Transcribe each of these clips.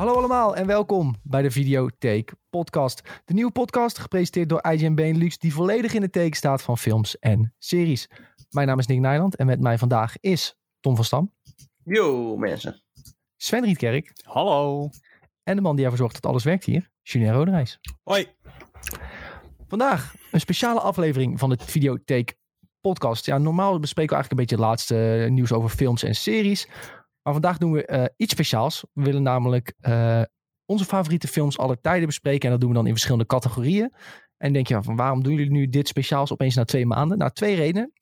Hallo allemaal en welkom bij de Videotheek podcast. De nieuwe podcast gepresenteerd door IGN Benelux die volledig in de teken staat van films en series. Mijn naam is Nick Nijland en met mij vandaag is Tom van Stam. Yo mensen. Sven Rietkerk. Hallo. En de man die ervoor zorgt dat alles werkt hier, Julien Roderijs. Hoi. Vandaag een speciale aflevering van de Videotheek podcast. Ja, normaal bespreken we eigenlijk een beetje het laatste nieuws over films en series. Maar vandaag doen we uh, iets speciaals. We willen namelijk uh, onze favoriete films aller tijden bespreken. En dat doen we dan in verschillende categorieën. En denk je van waarom doen jullie nu dit speciaals opeens na twee maanden? Nou, twee redenen.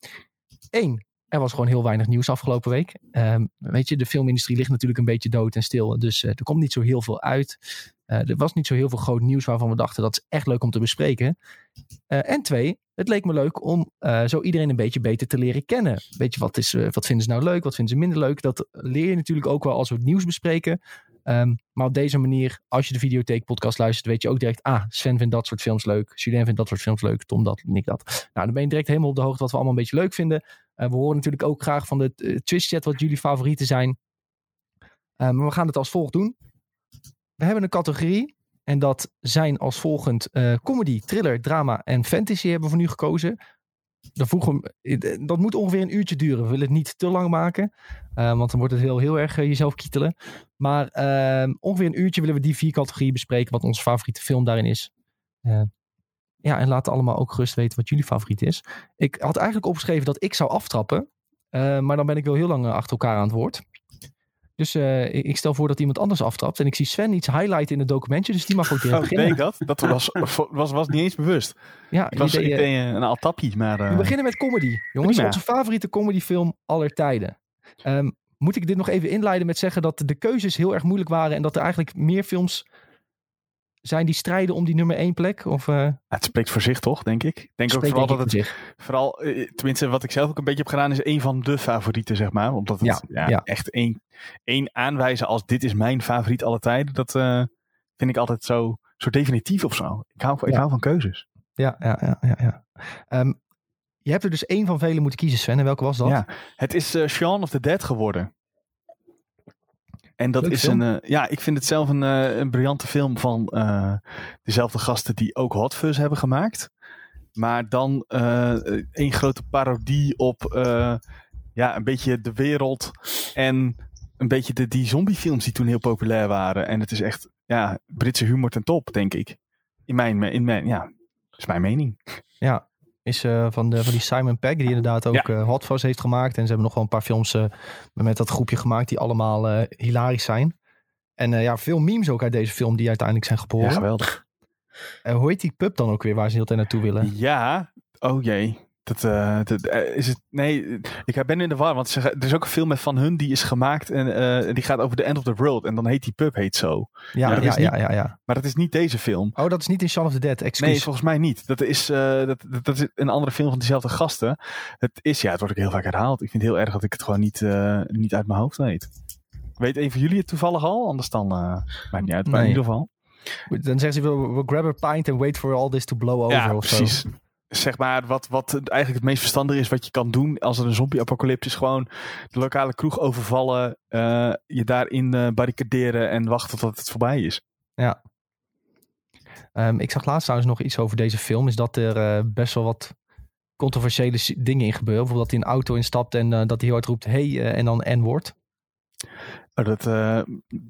Eén, er was gewoon heel weinig nieuws afgelopen week. Um, weet je, de filmindustrie ligt natuurlijk een beetje dood en stil. Dus uh, er komt niet zo heel veel uit. Er was niet zo heel veel groot nieuws waarvan we dachten dat is echt leuk om te bespreken. En twee, het leek me leuk om zo iedereen een beetje beter te leren kennen. Weet je, wat, is, wat vinden ze nou leuk, wat vinden ze minder leuk? Dat leer je natuurlijk ook wel als we het nieuws bespreken. Um, maar op deze manier, als je de Videotheek podcast luistert, weet je ook direct, ah, Sven vindt dat soort films leuk, Julien vindt dat soort films leuk, Tom dat, Nick dat. Nou, dan ben je direct helemaal op de hoogte wat we allemaal een beetje leuk vinden. Uh, we horen natuurlijk ook graag van de Twitch-chat wat jullie favorieten zijn. Uh, maar we gaan het als volgt doen. We hebben een categorie. En dat zijn als volgend comedy, thriller, drama en fantasy hebben we voor nu gekozen. Dat, vroegen, dat moet ongeveer een uurtje duren. We willen het niet te lang maken. want dan wordt het heel, heel erg jezelf kietelen. Maar ongeveer een uurtje willen we die vier categorieën bespreken. Wat onze favoriete film daarin is. Ja, en laat allemaal ook gerust weten wat jullie favoriet is. Ik had eigenlijk opgeschreven dat ik zou aftrappen. Maar dan ben ik wel heel lang achter elkaar aan het woord. Dus uh, ik stel voor dat iemand anders aftrapt. En ik zie Sven iets highlighten in het documentje. Dus die mag ook weer oh, beginnen. Deed dat? Dat was, was, was niet eens bewust. Ja, ik was deed, ik deed een al tapje, maar... Uh... We beginnen met comedy. Jongens, Prima. onze favoriete comedyfilm aller tijden. Um, moet ik dit nog even inleiden met zeggen dat de keuzes heel erg moeilijk waren. En dat er eigenlijk meer films zijn die strijden om die nummer één plek? Of, uh... ja, het spreekt voor zich toch, denk ik. Ik denk ook vooral dat het, vooral, uh, tenminste wat ik zelf ook een beetje heb gedaan, is een van de favorieten, zeg maar. Omdat het ja, echt één, één aanwijzen als dit is mijn favoriet alle tijden, dat uh, vind ik altijd zo, zo definitief of zo. Ik hou, ik hou van keuzes. Ja, ja, ja. ja. Um, je hebt er dus één van vele moeten kiezen, Sven. En welke was dat? Ja, het is Shaun of the Dead geworden. En dat Leuk is film. een, uh, ja, ik vind het zelf een, uh, een briljante film van uh, dezelfde gasten die ook Hot Fuzz hebben gemaakt. Maar dan een grote parodie op ja, een beetje de wereld en een beetje de, die zombiefilms die toen heel populair waren. En het is echt, ja, Britse humor ten top, denk ik. In mijn, in mijn ja, is mijn mening. Ja, is uh, van, de, van die Simon Pegg, die inderdaad ook ja. uh, Hot Fuzz heeft gemaakt. En ze hebben nog wel een paar films uh, met dat groepje gemaakt die allemaal hilarisch zijn. En ja, veel memes ook uit deze film die uiteindelijk zijn geboren. Ja, geweldig. hoe heet die pub dan ook weer waar ze heel tijd naartoe willen? Ja, oh jee. Dat, dat is het. Nee, ik ben in de war. Want er is ook een film met van hun die is gemaakt. En die gaat over The End of the World. En dan heet die pub heet zo. Ja, ja, ja, niet, ja, Maar dat is niet deze film. Oh, dat is niet in Shaun of the Dead. Excuus. Nee, volgens mij niet. Dat is, dat, dat, dat, is een andere film van diezelfde gasten. Het is, ja, het wordt ook heel vaak herhaald. Ik vind het heel erg dat ik het gewoon niet, niet uit mijn hoofd weet. Weet een van jullie het toevallig al? Anders dan, maakt niet uit. Maar nee. in ieder geval. Dan zeggen ze, we'll, we'll grab a pint and wait for all this to blow over. Ja, of precies. Zo. Zeg maar, wat, wat eigenlijk het meest verstandig is wat je kan doen als er een zombie-apocalypse is, gewoon de lokale kroeg overvallen, uh, je daarin uh, barricaderen en wachten tot het voorbij is. Ja. Um, ik zag laatst trouwens nog iets over deze film, is dat er uh, best wel wat controversiële dingen in gebeuren. Bijvoorbeeld dat hij een auto instapt en dat hij heel hard roept, hey, en dan N-woord. Oh, dat,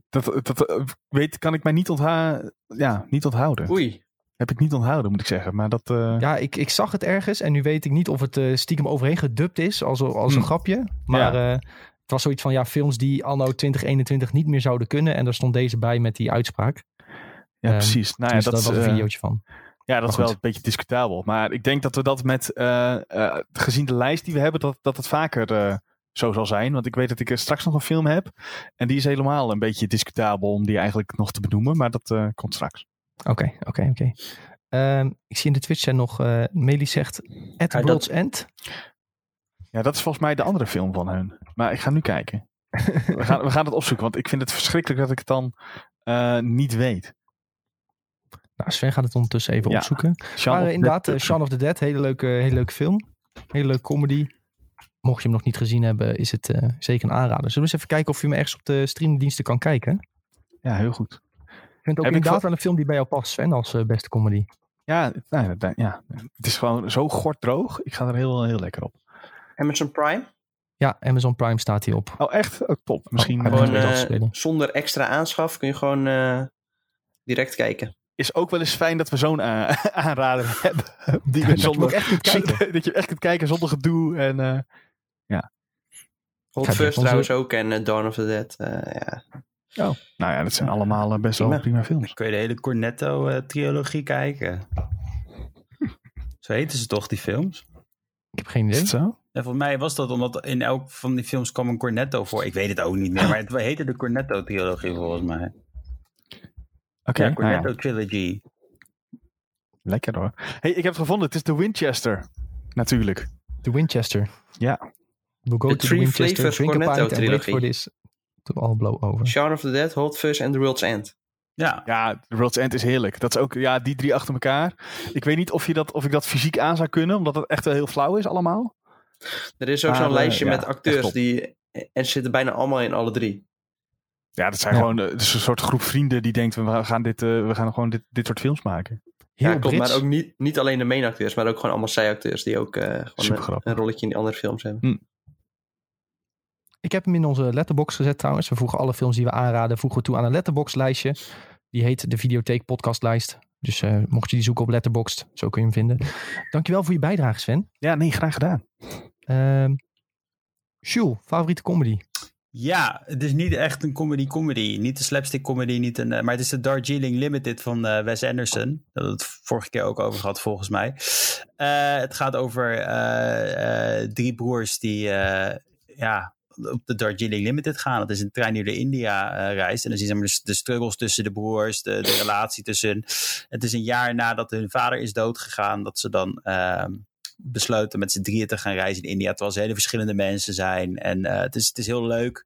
dat, dat weet, kan ik mij niet, ontha ja, niet onthouden. Oei. Heb ik niet onthouden, moet ik zeggen. Maar dat, uh... Ja, ik, ik zag het ergens en nu weet ik niet of het uh, stiekem overheen gedubt is als, als een Hmm. grapje. Maar ja. uh, het was zoiets van ja, films die anno 2021 niet meer zouden kunnen. En daar stond deze bij met die uitspraak. Ja, um, precies. Nou ja, dat, dat was een videootje van. Ja, dat is wel een beetje discutabel. Maar ik denk dat we dat met, gezien de lijst die we hebben, dat, dat het vaker zo zal zijn. Want ik weet dat ik er straks nog een film heb. En die is helemaal een beetje discutabel om die eigenlijk nog te benoemen. Maar dat komt straks. Oké, okay, oké, okay, oké. Okay. Um, ik zie in de Twitch chat nog, uh, Meli zegt, At Ja, World's dat- End. Ja, dat is volgens mij de andere film van hun. Maar ik ga nu kijken. we, gaan, we gaan het opzoeken, want ik vind het verschrikkelijk dat ik het dan eh, niet weet. Nou, Sven gaat het ondertussen even Ja. opzoeken. Shaun maar uh, inderdaad, the- uh, Shaun of the Dead, hele leuke, hele leuke film. Hele leuke comedy. Mocht je hem nog niet gezien hebben, is het uh, zeker een aanrader. Zullen we eens even kijken of je hem ergens op de streamingdiensten kan kijken? ja, heel goed. Ik vind het ook Heb inderdaad van- wel een film die bij jou past, Sven, als eh, beste comedy. Ja, nou, ja, het is gewoon zo gorddroog. Ik ga er heel, heel lekker op. Amazon Prime. Ja, Amazon Prime staat hier op. Oh, echt? Oh, top. Misschien Oh, eh, gewoon, eh, spelen. zonder extra aanschaf kun je gewoon eh, direct kijken. is ook wel eens fijn dat we zo'n aanrader hebben. Die Dat je hem zonder, ook echt kunt kijken. dat je echt kunt kijken zonder gedoe. En, eh, Hot je onze- trouwens ook en Dawn of the Dead. eh, ja. nou ja, dat zijn allemaal eh, best wel Prima. prima films. Kun je de hele Cornetto-trilogie kijken. Zo heten ze toch, die films? Ik heb geen Is idee. het zo? En volgens mij was dat omdat in elk van die films kwam een Cornetto voor. Ik weet het ook niet meer, maar het heette de Cornetto-trilogie volgens mij. Oké, ja, nou ja, lekker hoor. hey, ik heb het gevonden. Het is de Winchester. Natuurlijk. De Winchester. Ja. We'll go De to the Winchester, drink a pint Cornetto and wait trilogie. for this to all blow over. Shaun of the Dead, Hot Fuzz en The World's End. Ja, Ja, The World's End is heerlijk. Dat is ook, ja, die drie achter elkaar. Ik weet niet of, je dat, of ik dat fysiek aan zou kunnen, omdat het echt wel heel flauw is allemaal. Er is ook zo'n eh, lijstje ja, met acteurs die... En ze zitten bijna allemaal in alle drie. Ja, dat zijn Ja. gewoon eh, het is een soort groep vrienden die denkt, we gaan, dit, eh, we gaan gewoon dit, dit soort films maken. Heel ja, klopt. Brits. Maar ook niet, niet alleen de main acteurs, maar ook gewoon allemaal zijacteurs die ook eh, gewoon een, rolletje in die andere films hebben. Ik heb hem in onze letterbox gezet trouwens. We voegen alle films die we aanraden, voegen we toe aan een letterbox lijstje. Die heet de Videotheek podcastlijst. Dus eh, mocht je die zoeken op letterboxd, zo kun je hem vinden. Dankjewel voor je bijdrage Sven. Ja, nee, graag gedaan. Ehm Jules, favoriete comedy? Ja, het is niet echt een comedy-comedy. Niet de slapstick comedy, niet een, eh, maar het is de Darjeeling Limited van eh, Wes Anderson. Daar we het vorige keer ook over gehad, volgens mij. Eh, het gaat over eh, eh, drie broers die eh, ja, op de Darjeeling Limited gaan. Dat is een trein die door India eh, reist. En dan zie je zeg maar, de, struggles tussen de broers, de, de relatie tussen. Het is een jaar nadat hun vader is doodgegaan, dat ze dan... ehm, besloten met z'n drieën te gaan reizen in India. Terwijl ze hele verschillende mensen zijn. En eh, het, is, het is heel leuk.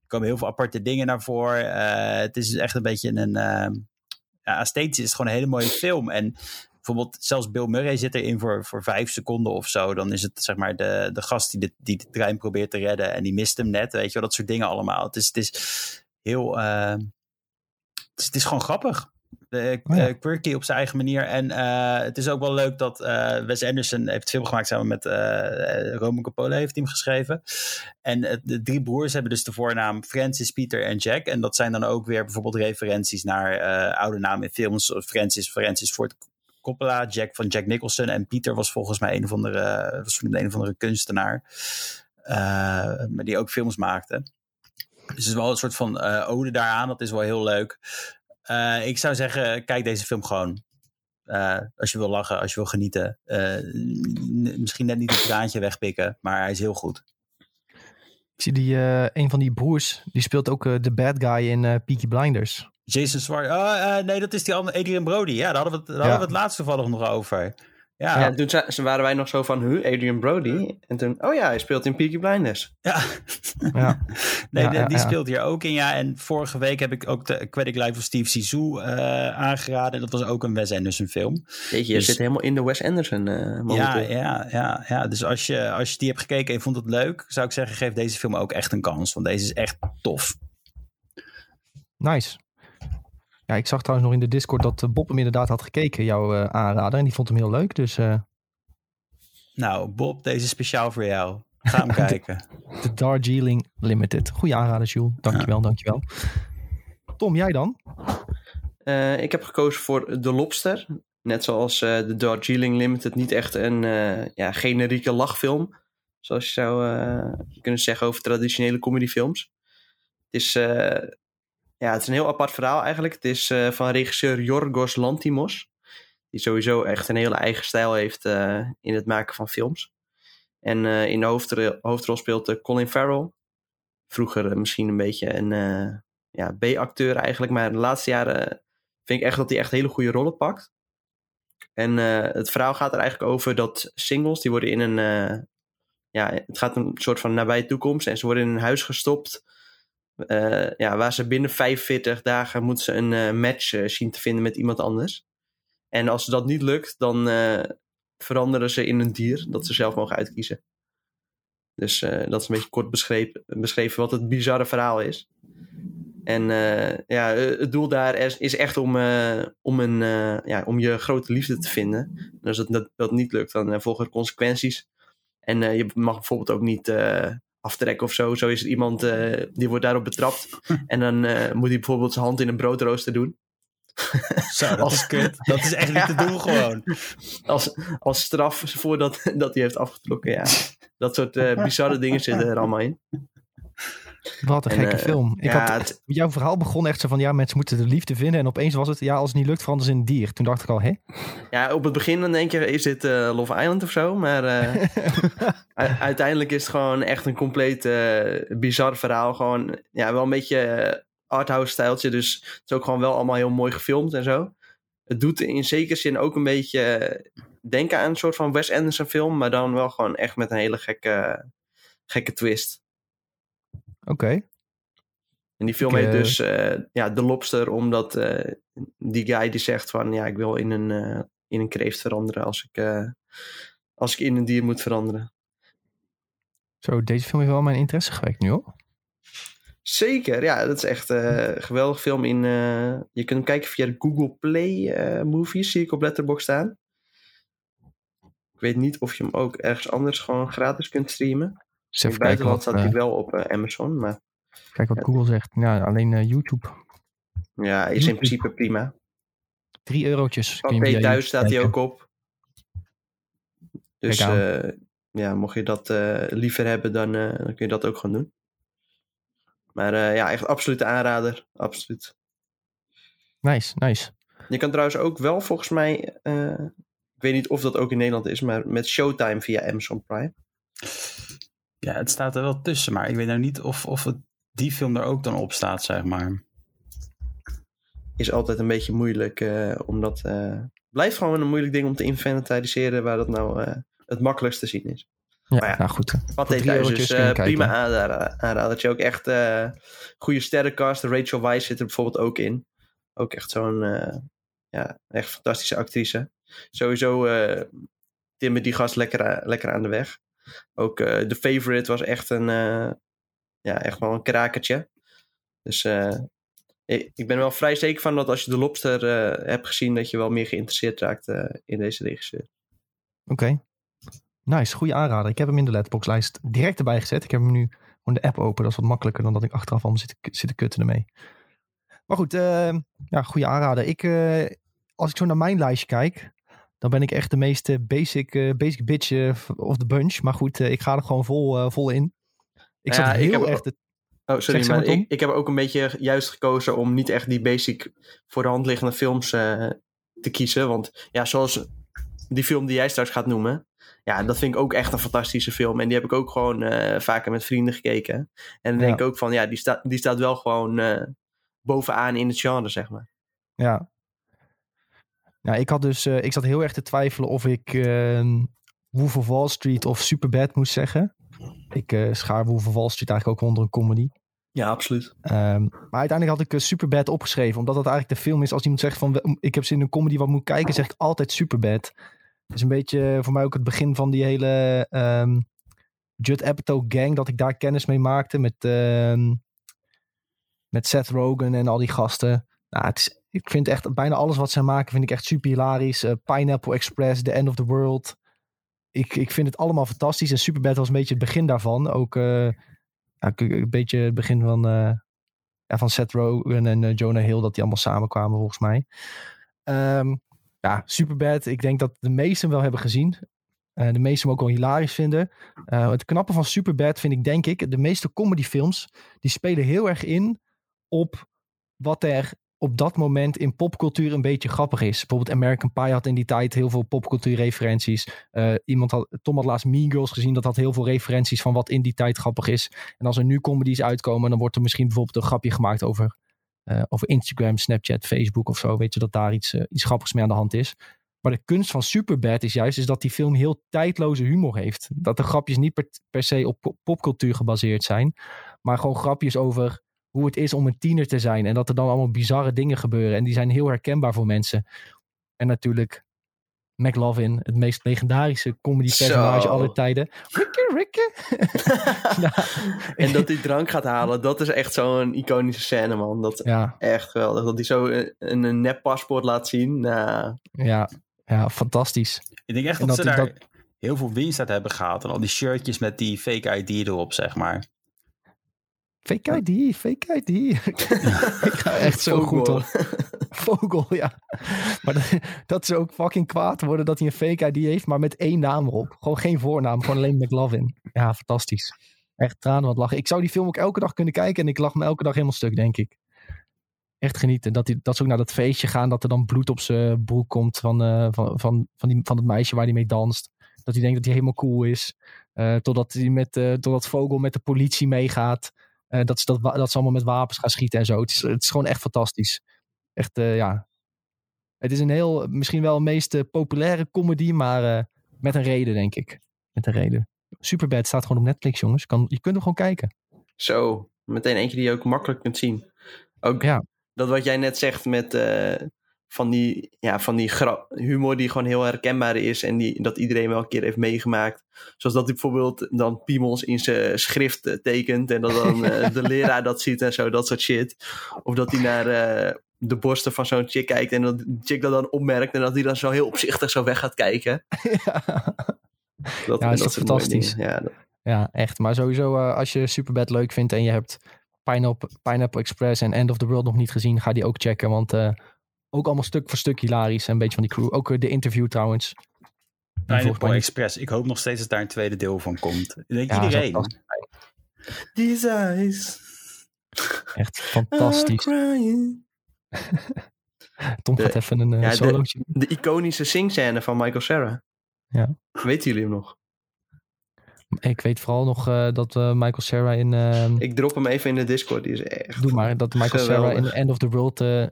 Er komen heel veel aparte dingen naar voren. Eh, het is echt een beetje een... eh ja, esthetisch is het gewoon een hele mooie film. En bijvoorbeeld zelfs Bill Murray zit erin voor, voor vijf seconden of zo. Dan is het zeg maar de, de gast die de, die de trein probeert te redden. En die mist hem net. Weet je wel, dat soort dingen allemaal. Het is, het is heel... eh, het, is, het is gewoon grappig. De, Oh ja. eh, quirky op zijn eigen manier. En eh, het is ook wel leuk dat eh, Wes Anderson heeft film gemaakt samen met eh Roman Coppola heeft hij hem geschreven. En eh, de drie broers hebben dus de voornaam Francis, Peter en Jack. En dat zijn dan ook weer bijvoorbeeld referenties naar eh, oude namen in films. Francis, Francis Ford Coppola, Jack van Jack Nicholson. En Peter was volgens mij een of andere, was van een of andere kunstenaar. eh, maar die ook films maakte. Dus het is wel een soort van eh, ode daaraan. Dat is wel heel leuk. Eh, ik zou zeggen, kijk deze film gewoon. Eh, als je wil lachen, als je wil genieten. Eh, misschien net niet een traantje wegpikken, maar hij is heel goed. Ik zie die, eh, een van die broers, die speelt ook eh, de bad guy in eh Peaky Blinders. Jason Swartz. Oh, eh, nee, dat is die andere Adrian Brody. Ja, daar hadden we het, daar hadden we het laatst toevallig nog over. Ja, Ja, toen ze- waren wij nog zo van, huh, Adrian Brody? En toen, oh ja, hij speelt in Peaky Blinders. Ja, nee, Ja, die, ja, die ja. speelt hier ook in. Ja, en vorige week heb ik ook de Aquatic Life of Steve Zissou eh, aangeraden. Dat was ook een Wes Anderson film. Weet je, je Dus- zit helemaal in de Wes Anderson eh Ja, ja, ja, ja. Dus als je, als je die hebt gekeken en vond het leuk, zou ik zeggen, geef deze film ook echt een kans. Want deze is echt tof. nice. Ja, ik zag trouwens nog in de Discord dat eh, Bob hem inderdaad had gekeken, jouw eh, aanrader. En die vond hem heel leuk, dus eh Nou, Bob, deze is speciaal voor jou. Ga hem kijken. de Darjeeling Limited. Goeie aanrader, Jules. Dankjewel, dankjewel. Tom, jij dan? Eh, ik heb gekozen voor The Lobster. Net zoals eh, de Darjeeling Limited niet echt een eh, ja, generieke lachfilm. Zoals je zou eh, kunnen zeggen over traditionele comedyfilms. Het is, eh, ja, het is een heel apart verhaal eigenlijk. Het is eh, van regisseur Yorgos Lantimos. Die sowieso echt een hele eigen stijl heeft eh, in het maken van films. En eh, in de hoofdrol, hoofdrol speelt Colin Farrell. Vroeger misschien een beetje een ja, B-acteur eigenlijk. Maar de laatste jaren vind ik echt dat hij echt hele goede rollen pakt. En het verhaal gaat er eigenlijk over dat singles, die worden in een, ja, het gaat een soort van nabije toekomst en ze worden in een huis gestopt. Eh, ja, waar ze binnen 45 dagen moeten ze een eh, match eh, zien te vinden met iemand anders. En als dat niet lukt, dan veranderen ze in een dier dat ze zelf mogen uitkiezen. Dus dat is een beetje kort beschreven, beschreven wat het bizarre verhaal is. En ja, het doel daar is, is echt om, om, een, ja, om je grote liefde te vinden. En als het, dat, dat niet lukt, dan volgen er consequenties. En je mag bijvoorbeeld ook niet aftrekken of zo. Zo is er iemand eh, die wordt daarop betrapt. en dan eh, moet hij bijvoorbeeld zijn hand in een broodrooster doen. Zo, dat Als- is kut. Dat is echt niet te doen gewoon. Als, als straf voordat dat hij heeft afgetrokken. Ja. Dat soort eh, bizarre dingen zitten er allemaal in. Wat een En, gekke eh, film. Ik ja, had, het- jouw verhaal begon echt zo van, ja, mensen moeten de liefde vinden. En opeens was het, ja, als het niet lukt, veranderen ze in een dier. Toen dacht ik al, hè? Ja, op het begin dan denk je, is dit eh, Love Island of zo? Maar eh, uiteindelijk is het gewoon echt een compleet bizar verhaal. Gewoon, ja, wel een beetje arthouse stijltje. Dus het is ook gewoon wel allemaal heel mooi gefilmd en zo. Het doet in zekere zin ook een beetje denken aan een soort van Wes Anderson film. Maar dan wel gewoon echt met een hele gekke, gekke twist. Oké. En die film Ik, heet eh, dus eh, ja, The Lobster, omdat eh, die guy die zegt van ja, ik wil in een, in een kreeft veranderen als ik, als ik in een dier moet veranderen. Zo, deze film heeft wel mijn interesse gewekt nu, hoor. Zeker, ja, dat is echt eh, een geweldig film. In, je kunt hem kijken via de Google Play Movies, zie ik op Letterboxd staan. Ik weet niet of je hem ook ergens anders gewoon gratis kunt streamen. Dus In het buitenland wat, staat eh, hij wel op eh, Amazon, maar kijk wat Google zegt. Ja, alleen eh, YouTube. ja, is in principe prima. Drie eurotjes. thuis YouTube staat hij ook op. Dus eh, ja, mocht je dat eh, liever hebben, dan, eh, dan kun je dat ook gewoon doen. Maar eh, ja, echt absolute aanrader. Absoluut. Nice, nice. Je kan trouwens ook wel volgens mij, eh, ik weet niet of dat ook in Nederland is, maar met Showtime via Amazon Prime. Ja, het staat er wel tussen, maar ik weet nou niet of, of het, die film er ook dan op staat, zeg maar. Is altijd een beetje moeilijk, eh, omdat eh blijft gewoon een moeilijk ding om te inventariseren waar dat nou eh, het makkelijkst te zien is. Ja, Maar ja, nou goed. Wat thuis, eurotjes dus je kijken. prima aanrader, aanradertje. Ook echt eh goede sterrencast. Rachel Weisz zit er bijvoorbeeld ook in. Ook echt zo'n eh, ja, echt fantastische actrice. Sowieso eh timmer die gast lekker, lekker aan de weg. Ook eh The Favorite was echt een, eh, ja, echt wel een krakertje. Dus eh, ik, ben wel vrij zeker van dat als je de Lobster hebt gezien, dat je wel meer geïnteresseerd raakt in deze regisseur. Oké. Nice, goede aanrader. Ik heb hem in de letterboxlijst direct erbij gezet. Ik heb hem nu gewoon de app open. Dat is wat makkelijker dan dat ik achteraf allemaal zit, zit te kutten ermee. Maar goed, eh, ja, goede aanrader. Ik, als ik zo naar mijn lijstje kijk, dan ben ik echt de meest eh, basic, eh, basic bitch eh, of the bunch. Maar goed, eh, ik ga er gewoon vol, vol in. Ik Ja, zat ik heel heb- erg te Oh, sorry, Zeg, zeg maar ik, ik heb ook een beetje juist gekozen om niet echt die basic voor de hand liggende films te kiezen. Want ja, zoals die film die jij straks gaat noemen. Ja, dat vind ik ook echt een fantastische film. En die heb ik ook gewoon vaker met vrienden gekeken. En dan denk ik ook van, ja, die, staat die staat wel gewoon bovenaan in het genre, zeg maar. Ja. Ja, ik had dus, eh, ik zat heel erg te twijfelen of ik uh, Wolf of Wall Street of Superbad moest zeggen. Ik eh, schaar Wolf of Wall Street eigenlijk ook onder een comedy. Ja, absoluut. Ehm, maar uiteindelijk had ik uh, Superbad opgeschreven, omdat dat eigenlijk de film is. Als iemand zegt van, ik heb zin in een comedy wat moet kijken, zeg ik altijd Superbad. Het is een beetje voor mij ook het begin van die hele ehm Judd Apatow gang, dat ik daar kennis mee maakte met, met Seth Rogen en al die gasten. Nou, het is, ik vind echt bijna alles wat zij maken, vind ik echt super hilarisch. Eh, Pineapple Express, The End of the World. Ik, ik vind het allemaal fantastisch. En Superbad was een beetje het begin daarvan. Ook eh, een beetje het begin van, eh, ja, van Seth Rogen en Jonah Hill, dat die allemaal samenkwamen volgens mij. Ehm, ja, Superbad. Ik denk dat de meesten wel hebben gezien. De meesten ook wel hilarisch vinden. Het knappe van Superbad vind ik, denk ik, de meeste comedyfilms, die spelen heel erg in op wat er op dat moment in popcultuur een beetje grappig is. Bijvoorbeeld American Pie had in die tijd heel veel popcultuurreferenties. Eh iemand had, Tom had laatst Mean Girls gezien. Dat had heel veel referenties van wat in die tijd grappig is. En als er nu comedies uitkomen, dan wordt er misschien bijvoorbeeld een grapje gemaakt over, eh, over Instagram, Snapchat, Facebook of zo. Weet je dat daar iets, eh, iets grappigs mee aan de hand is. Maar de kunst van Superbad is juist is dat die film heel tijdloze humor heeft. Dat de grapjes niet per, per se op pop- popcultuur gebaseerd zijn. Maar gewoon grapjes over hoe het is om een tiener te zijn. En dat er dan allemaal bizarre dingen gebeuren. En die zijn heel herkenbaar voor mensen. En natuurlijk McLovin, het meest legendarische comedy-personage aller tijden. Rikke, Rikke. ja, En dat hij drank gaat halen, dat is echt zo'n iconische scène, man. Dat is ja, echt geweldig. Dat hij zo een, een nep paspoort laat zien. Nou, ja, ja, fantastisch. Ik denk echt dat, dat ze daar dat- heel veel winst uit hebben gehaald. En al die shirtjes met die fake ID erop, zeg maar. Fake ID, fake ID. Ik ga echt zo Vogel. goed op. Vogel, ja. Maar dat, dat ze ook fucking kwaad worden dat hij een fake ID heeft, maar met één naam erop. Gewoon geen voornaam, gewoon alleen McLovin. Ja, fantastisch. Echt tranen wat lachen. Ik zou die film ook elke dag kunnen kijken en ik lach me elke dag helemaal stuk, denk ik. Echt genieten. Dat, hij, dat ze ook naar dat feestje gaan, dat er dan bloed op zijn broek komt van, eh, van, van, van, die, van het meisje waar hij mee danst. Dat hij denkt dat hij helemaal cool is. Eh, totdat, hij met, eh, totdat Vogel met de politie meegaat. Eh, dat, ze dat, dat ze allemaal met wapens gaan schieten en zo. Het is, het is gewoon echt fantastisch. Echt, eh, ja. Het is een heel, misschien wel een meest eh, populaire comedy, maar met een reden, denk ik. Met een reden. Superbad staat gewoon op Netflix, jongens. Kan, je kunt hem gewoon kijken. zo. Meteen eentje die je ook makkelijk kunt zien. Ook Ja. dat wat jij net zegt met van die, ja, van die humor die gewoon heel herkenbaar is. En die, dat iedereen wel een keer heeft meegemaakt. Zoals dat hij bijvoorbeeld dan piemels in zijn schrift eh, tekent. En dat dan eh, de leraar dat ziet en zo, dat soort shit. Of dat hij naar eh, de borsten van zo'n chick kijkt. En dat die chick dat dan opmerkt. En dat hij dan zo heel opzichtig zo weg gaat kijken. ja. Dat, Ja, is dat fantastisch. Ja, dat- Ja, echt. Maar sowieso, als je Superbad leuk vindt en je hebt Pineapple, Pineapple Express en End of the World nog niet gezien, ga die ook checken. Want ook allemaal stuk voor stuk hilarisch. En een beetje van die crew. Ook eh, de interview trouwens. Pineapple Express. Ik hoop nog steeds dat daar een tweede deel van komt. Ik denk Ja, iedereen. These eyes Echt fantastisch. crying. Tom De- gaat even een eh, ja, de- solootje. De iconische singscène van Michael Cera. Ja. Weten jullie hem nog? Ik weet vooral nog eh, dat eh, Michael Cera in... eh, Ik drop hem even in de Discord. Die is echt... doe maar, dat Michael Cera in. End of the World eh,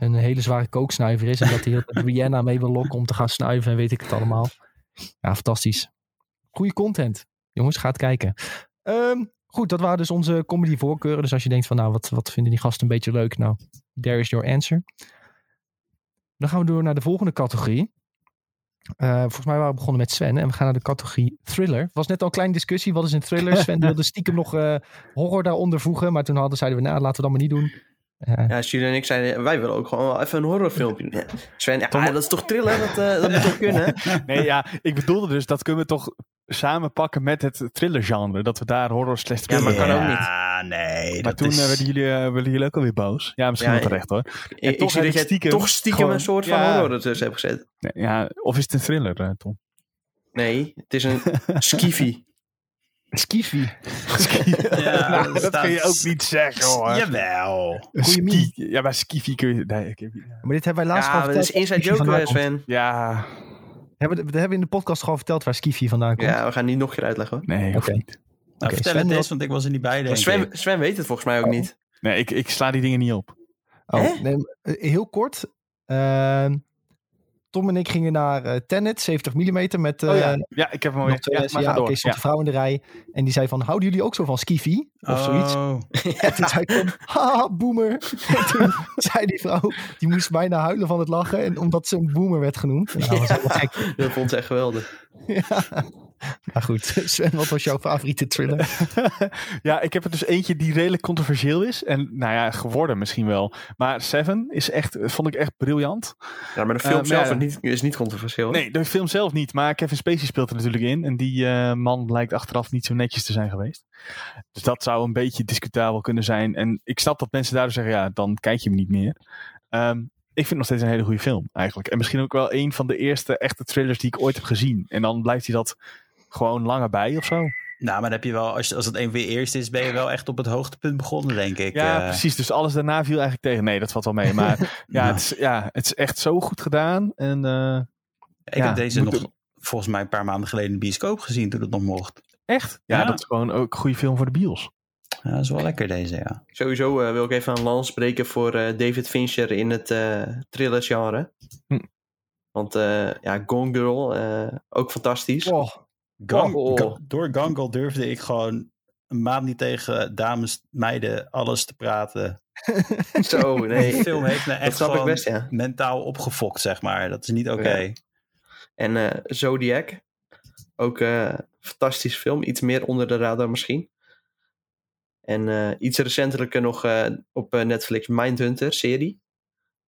een hele zware kooksnuiver is. En dat hij heel Rihanna mee wil lokken om te gaan snuiven en weet ik het allemaal. Ja, fantastisch. Goede content. Jongens, ga het kijken. Ehm, goed, dat waren dus onze comedy voorkeuren. Dus als je denkt van nou, wat, wat vinden die gasten een beetje leuk? Nou, there is your answer. Dan gaan we door naar de volgende categorie. Eh, volgens mij waren we begonnen met Sven. En we gaan naar de categorie thriller. Was net al een kleine discussie. Wat is een thriller? Sven wilde stiekem nog eh, horror daaronder voegen. Maar toen hadden, zeiden we, nou, laten we dat maar niet doen. Eh, Ja, Jules en ik zeiden, wij willen ook gewoon wel even een horrorfilmpje doen. Ja, Sven, ja, dat is toch thriller? Dat, eh, dat moet toch kunnen? Nee, ja, ik bedoelde dus dat kunnen we toch samen pakken met het thrillergenre. Dat we daar horror slash Ja, thriller maar kan ook niet. Ja, nee. Maar dat toen is... eh, werden, jullie, eh, werden jullie ook alweer boos. Ja, misschien Ja, wel terecht hoor. Ik, ik toch zie dat jij stiekem toch stiekem gewoon- een soort van Ja. horror ertussen hebt gezet. Nee, ja, of is het een thriller, eh, Tom? Nee, het is een skiffy. Skiffy. Ja, nou, dat kun je ook niet zeggen hoor. Jawel. Ski- Ja, maar skiffy kun je... Nee, ik heb, ja. Maar dit hebben wij laatst Ja, gewoon dat is inside waar Skiffy joke, vandaan komt. Sven. ja, Hebben, we- we hebben in de podcast gewoon verteld waar Skiffy vandaan komt. Ja, we gaan niet nog een keer uitleggen hoor. nee, hoeft Oké. niet. Nou, vertel Sven, het eens, want ik was er niet bij, denk Maar Sven, ik. Sven weet het volgens mij ook Oh. niet. Nee, ik, ik sla die dingen niet op. Oh, nee, eh, heel kort. Ehm, Tom en ik gingen naar eh Tenet, 70 mm met eh oh ja. ja, ik heb hem twee Ja, maar Ja, door. stond Ja. vrouw in de rij. En die zei van, houden jullie ook zo van Skiffy? Of zoiets. Oh. En toen zei ik van, haha, boomer. En toen zei die vrouw, die moest bijna huilen van het lachen. En omdat ze een boomer werd genoemd. Nou, dat was. Dat vond ze echt geweldig. Ja. Maar goed, Sven, wat was jouw favoriete thriller? ja, ik heb er dus eentje die redelijk controversieel is. En nou ja, geworden misschien wel. Maar Seven is echt, vond ik echt briljant. Ja, maar de film Eh, maar zelf ja. is niet, is niet controversieel. hoor. Nee, de film zelf niet. Maar Kevin Spacey speelt er natuurlijk in. En die eh, man blijkt achteraf niet zo netjes te zijn geweest. Dus dat zou een beetje discutabel kunnen zijn. En ik snap dat mensen daardoor zeggen, ja, dan kijk je hem niet meer. Ehm, ik vind het nog steeds een hele goede film, eigenlijk. En misschien ook wel een van de eerste echte thrillers die ik ooit heb gezien. En dan blijft hij dat gewoon langer bij of zo. Nou, maar dan heb je wel, als, je, als het een je eerste is, ben je wel echt op het hoogtepunt begonnen, denk ik. Ja, Eh, precies. Dus alles daarna viel eigenlijk tegen. Nee, dat valt wel mee. Maar ja, het is, ja, het is echt zo goed gedaan. En eh, ik ja, heb deze nog volgens mij een paar maanden geleden in de bioscoop gezien toen het nog mocht. echt, ja, Ja. dat is gewoon ook een goede film voor de bios. Ja, dat is wel lekker deze, ja. Sowieso eh, wil ik even een lans breken voor eh, David Fincher in het eh thriller-genre. Hm. Want eh, ja, Gone Girl, eh, ook fantastisch. Oh, Gang- Oh. Ga- door Gangle durfde ik gewoon een maand niet tegen dames, meiden, alles te praten. Zo, nee. Die film heeft me echt gewoon best, ja. mentaal opgefokt, zeg maar. Dat is niet oké. Ja. En eh, Zodiac. Ook eh fantastisch film. Iets meer onder de radar misschien. En eh, iets recentelijker nog eh, op eh, Netflix Mindhunter serie.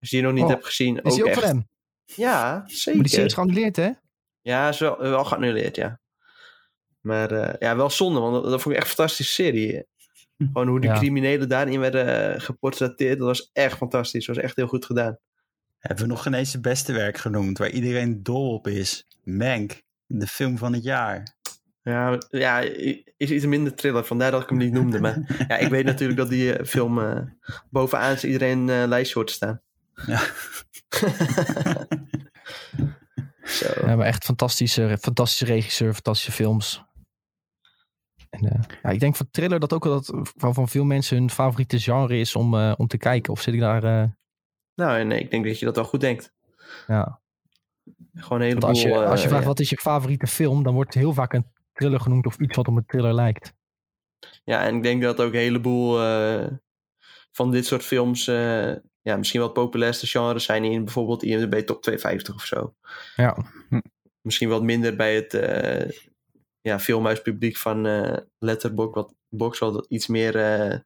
Als je die nog niet Oh, hebt gezien. Is die ook echt. van hem? Ja, Maar die serie is zeker. geannuleerd, hè? Ja, is wel, wel geannuleerd, ja. Maar eh, ja, wel zonde, want dat, dat vond ik echt een fantastische serie. Gewoon hoe die Ja. criminelen daarin werden eh, geportretteerd. Dat was echt fantastisch. Dat was echt heel goed gedaan. Hebben we nog geen eens zijn beste werk genoemd, waar iedereen dol op is. Mank, de film van het jaar. Ja, ja, is iets minder thriller. Vandaar dat ik hem niet noemde. Maar ja, ik weet natuurlijk dat die eh, film eh, bovenaan is iedereen eh lijstje hoort te staan. Ja. Zo. We hebben echt fantastische, fantastische regisseur, fantastische films. En, eh, ja, ik denk van thriller dat ook wel dat van, van veel mensen hun favoriete genre is om, eh, om te kijken. Of zit ik daar... eh, Nou, en ik denk dat je dat wel goed denkt. ja. Gewoon een Want heleboel... als je, als je vraagt ja. wat is je favoriete film, dan wordt heel vaak een thriller genoemd of iets wat op een thriller lijkt. Ja, en ik denk dat ook een heleboel eh, van dit soort films eh, ja, misschien wel het populairste genres zijn in bijvoorbeeld IMDb Top 250 of zo. Ja, Misschien wat minder bij het eh ja, filmhuispubliek van eh Letterboxd, wat, Box, wat iets meer eh,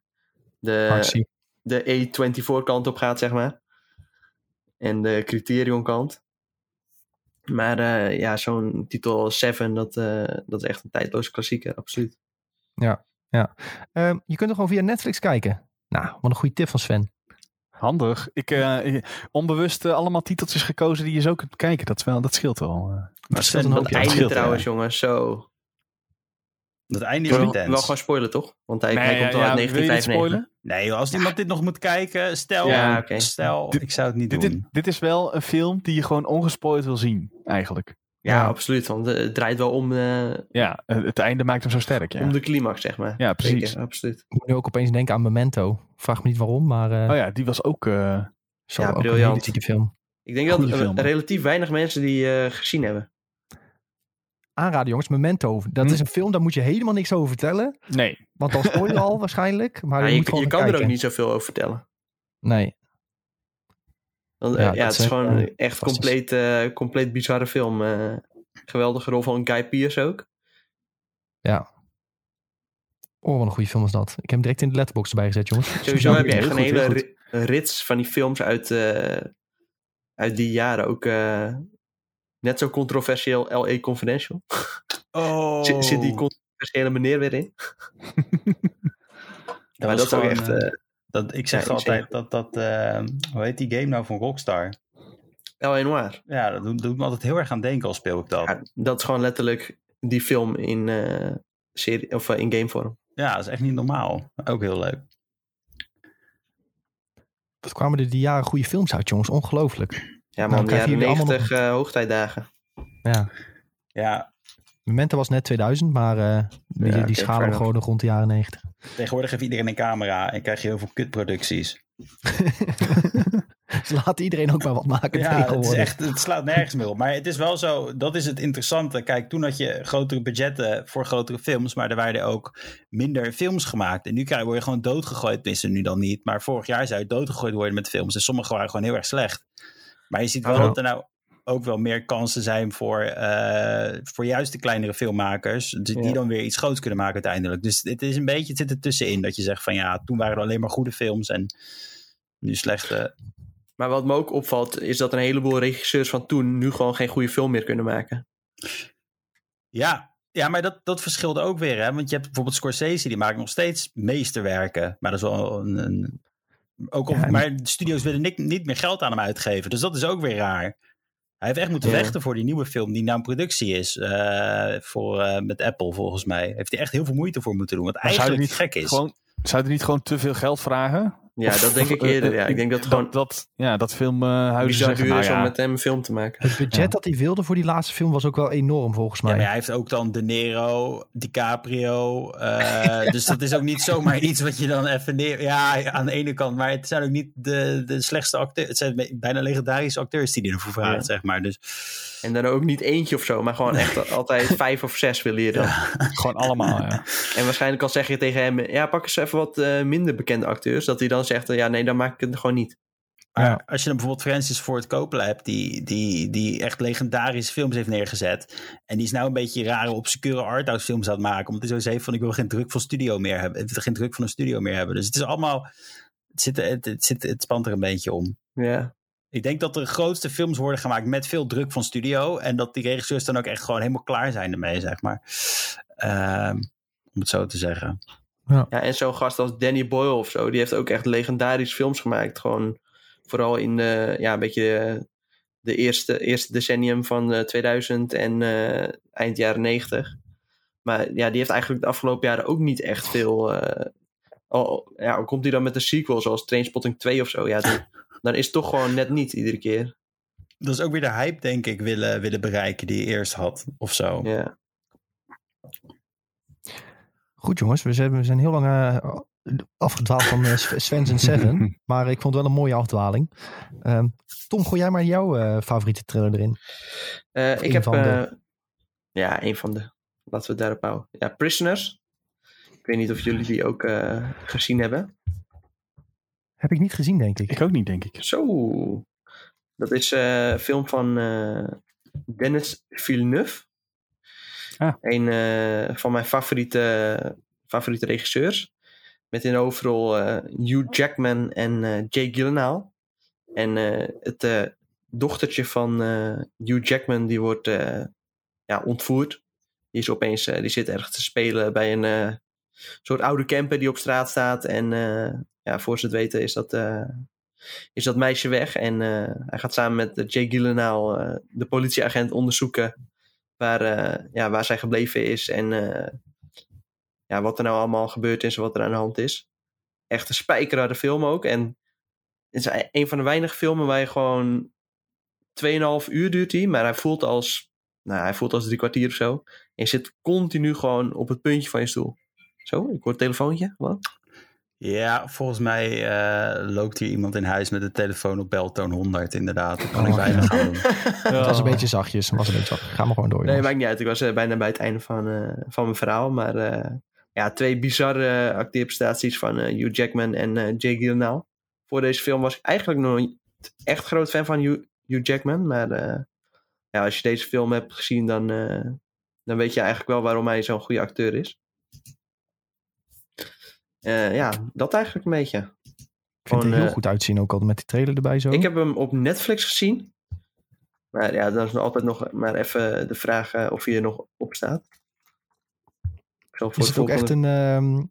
de, actie. de A24 kant op gaat, zeg maar. En de Criterion kant. Maar eh, ja, zo'n titel Seven, dat, eh, dat is echt een tijdloze klassieker, absoluut. Ehm, je kunt er gewoon via Netflix kijken. Nou, wat een goede tip van Sven. Handig. Ik eh, onbewust allemaal titeltjes gekozen die je zo kunt kijken. Dat, is wel, dat scheelt wel. eh. Maar scheelt een hoop, Dat ja. einde scheelt, trouwens, ja. jongens, zo. Dat einde is wil intens. wel gewoon spoilen, toch? Want hij, hij Nee, komt al ja, uit wil je dit 1995. Nee, als iemand dit nog moet kijken, stel, Ja, oké. stel Dit- ik zou het niet Dit, doen. dit, dit is wel een film die je gewoon ongespoild wil zien, eigenlijk. Ja, Ja. absoluut. Want eh, het draait wel om, eh, Ja, het einde maakt hem zo sterk. Ja, om de climax, zeg maar. ja precies. Zeker, absoluut. Ik moet nu ook opeens denken aan Memento. Vraag me niet waarom, maar eh Oh ja, die was ook... eh, zo ja, ook een briljant. film. Ik denk dat er relatief weinig mensen die eh, gezien hebben. Aanraden jongens, Memento. Dat Hm. is een film, daar moet je helemaal niks over vertellen. nee. Want dan spoil je al waarschijnlijk. Maar Ja, je, je moet gewoon je gaan kan er ook niet zoveel over vertellen. Nee. Want, Ja, eh, dat ja, het is gewoon eh, echt compleet, eh, compleet bizarre film. eh geweldige rol van Guy Pearce ook. Ja. Oh, wat een goede film is dat. Ik heb hem direct in de letterbox erbij gezet, jongens. Sowieso heb je echt een hele rits van die films uit, eh, uit die jaren. Ook eh, net zo controversieel L.A. Confidential. Oh, Zit, zit die controversiële meneer weer in? maar was dat is ook gewoon, echt... eh, eh, dat, ik zeg Ja, altijd dat, dat eh, hoe heet die game nou van Rockstar? L.A. Noir. Ja, dat doet, doet me altijd heel erg aan denken als speel ik dat. Ja, dat is gewoon letterlijk die film in, eh, serie, of, in gamevorm. Ja, dat is echt niet normaal. Ook heel leuk. Wat kwamen er die jaren goede films uit, jongens? Ongelooflijk. Ja Nou, de jaren jullie allemaal 90 eh, hoogtijdagen. Ja. Ja, Memento was net 2000, maar eh, die, Ja, die schalen gewoon nog rond de jaren 90. tegenwoordig heeft iedereen een camera en krijg je heel veel kutproducties. Dus laat iedereen ook maar wat maken Ja, het, is tegenwoordig. echt, het slaat nergens meer op. Maar het is wel zo, dat is het interessante. Kijk, toen had je grotere budgetten voor grotere films, maar er werden ook minder films gemaakt. En nu krijg, word je gewoon doodgegooid. Tenminste, nu dan niet. Maar vorig jaar zou je doodgegooid worden met films. En sommige waren gewoon heel erg slecht. Maar je ziet wel Oh. dat er nou ook wel meer kansen zijn voor, eh, voor juist de kleinere filmmakers. Die, die Ja. dan weer iets groots kunnen maken uiteindelijk. Dus het is een beetje, het zit er tussenin. Dat je zegt van ja, toen waren er alleen maar goede films en nu slechte. Maar wat me ook opvalt, is dat een heleboel regisseurs van toen nu gewoon geen goede film meer kunnen maken. Ja, ja maar dat, dat verschilde ook weer. Hè? Want je hebt bijvoorbeeld Scorsese, die maakt nog steeds meesterwerken. Maar dat is wel een. een ook of, Ja, en- Maar de studio's willen niet, niet meer geld aan hem uitgeven. Dus dat is ook weer raar. Hij heeft echt moeten vechten voor die nieuwe film die nou in productie is. eh, voor, eh, met Apple volgens mij. Heeft hij echt heel veel moeite voor moeten doen. Wat Maar zou je eigenlijk niet gek is. Gewoon, zou je niet gewoon te veel geld vragen? Ja, Of- dat denk of, ik eh, eerder. eh, Ja. Ik denk dat het gewoon dat, dat, ja, dat filmhuizen bizar zeggen, duur nou is om ja, met hem een film te maken. Het budget Ja. dat hij wilde voor die laatste film was ook wel enorm volgens Ja, mij. maar hij heeft ook dan De Niro, DiCaprio. eh, dus dat is ook niet zomaar iets wat je dan even neer... Ja, aan de ene kant. Maar het zijn ook niet de, de slechtste acteurs. Het zijn bijna legendarische acteurs die ervoor vragen, Ja. zeg maar. Dus En dan ook niet eentje of zo, maar gewoon echt altijd vijf of zes wil je dan. gewoon allemaal. Ja. En waarschijnlijk al zeg je tegen hem, ja, pak eens even wat eh, minder bekende acteurs. Dat hij dan zegt, ja, nee, dan maak ik het gewoon niet. Ja. als je dan bijvoorbeeld Francis Ford Coppola hebt, die, die, die echt legendarische films heeft neergezet. En die is nou een beetje rare, obscure arthouse films aan het maken. Omdat hij zo zegt van ik wil geen druk van studio meer hebben. Ik wil geen druk van een studio meer hebben. Dus het is allemaal, het, zit, het, het, zit, het spant er een beetje om. Ja. Ik denk dat de grootste films worden gemaakt met veel druk van studio. En dat die regisseurs dan ook echt gewoon helemaal klaar zijn ermee, zeg maar. Ehm, om het zo te zeggen. Ja, en zo'n gast als Danny Boyle of zo, die heeft ook echt legendarische films gemaakt. Gewoon vooral in de, ja, een beetje de eerste, eerste decennium van eh, 2000 en eh, eind jaren 90. Maar ja, die heeft eigenlijk de afgelopen jaren ook niet echt veel. eh, al, ja, al komt hij dan met een sequel zoals Trainspotting 2 of zo. Ja, dan, dan is het toch gewoon net niet iedere keer. Dat is ook weer de hype, denk ik, willen, willen bereiken die je eerst had. Of zo. Ja. Goed jongens, we zijn, we zijn heel lang eh, afgedwaald van Sv- Sven's en Seven. maar ik vond het wel een mooie afdwaling. Ehm, Tom, gooi jij maar jouw eh, favoriete trailer erin. Eh, ik een heb. van de. eh, ja, een van de. Laten we het daarop houden. Ja, Prisoners. Ik weet niet of jullie die ook eh, gezien hebben. Heb ik niet gezien, denk ik. Ik ook niet, denk ik. Zo. Dat is eh, een film van eh, Dennis Villeneuve. Ah. Een eh, van mijn favoriete, favoriete regisseurs. Met in hoofdrol eh, Hugh Jackman en eh, Jake Gyllenhaal. En het dochtertje van Hugh Jackman die wordt ja, ontvoerd. Die is opeens, die zit ergens te spelen bij een soort oude camper die op straat staat. En ja, voor ze het weten is dat, is dat meisje weg. En hij gaat samen met Jake Gyllenhaal, de politieagent, onderzoeken waar, eh, ja, waar zij gebleven is. En eh, ja, wat er nou allemaal gebeurd is en wat er aan de hand is. Echt een spijkerharde film ook. En het is een van de weinige filmen waar je gewoon 2,5 uur duurt hij. Maar hij voelt als, nou, hij voelt als drie kwartier of zo. En je zit continu gewoon op het puntje van je stoel. Zo, ik hoor het telefoontje. Wat? Ja, volgens mij eh, loopt hier iemand in huis met de telefoon op beltoon 100, inderdaad. Dat kan ik Oh, bijna ja. gaan doen. Het was een beetje zachtjes. Was een beetje. Ga maar gewoon door. Nee, jongens. maakt niet uit. Ik was eh, bijna bij het einde van, eh, van mijn verhaal. Maar eh, ja, twee bizarre acteerprestaties van eh, Hugh Jackman en eh Jake Gyllenhaal. Voor deze film was ik eigenlijk nog niet echt groot fan van Hugh, Hugh Jackman. Maar eh, ja, als je deze film hebt gezien, dan, eh, dan weet je eigenlijk wel waarom hij zo'n goede acteur is. Eh, ja, dat eigenlijk een beetje. Ik vind het er heel eh, goed uitzien, ook al met die trailer erbij zo. Ik heb hem op Netflix gezien. Maar ja, dan is er altijd nog maar even de vraag eh, of hij er nog op staat. Voor Is het ook echt een, ehm,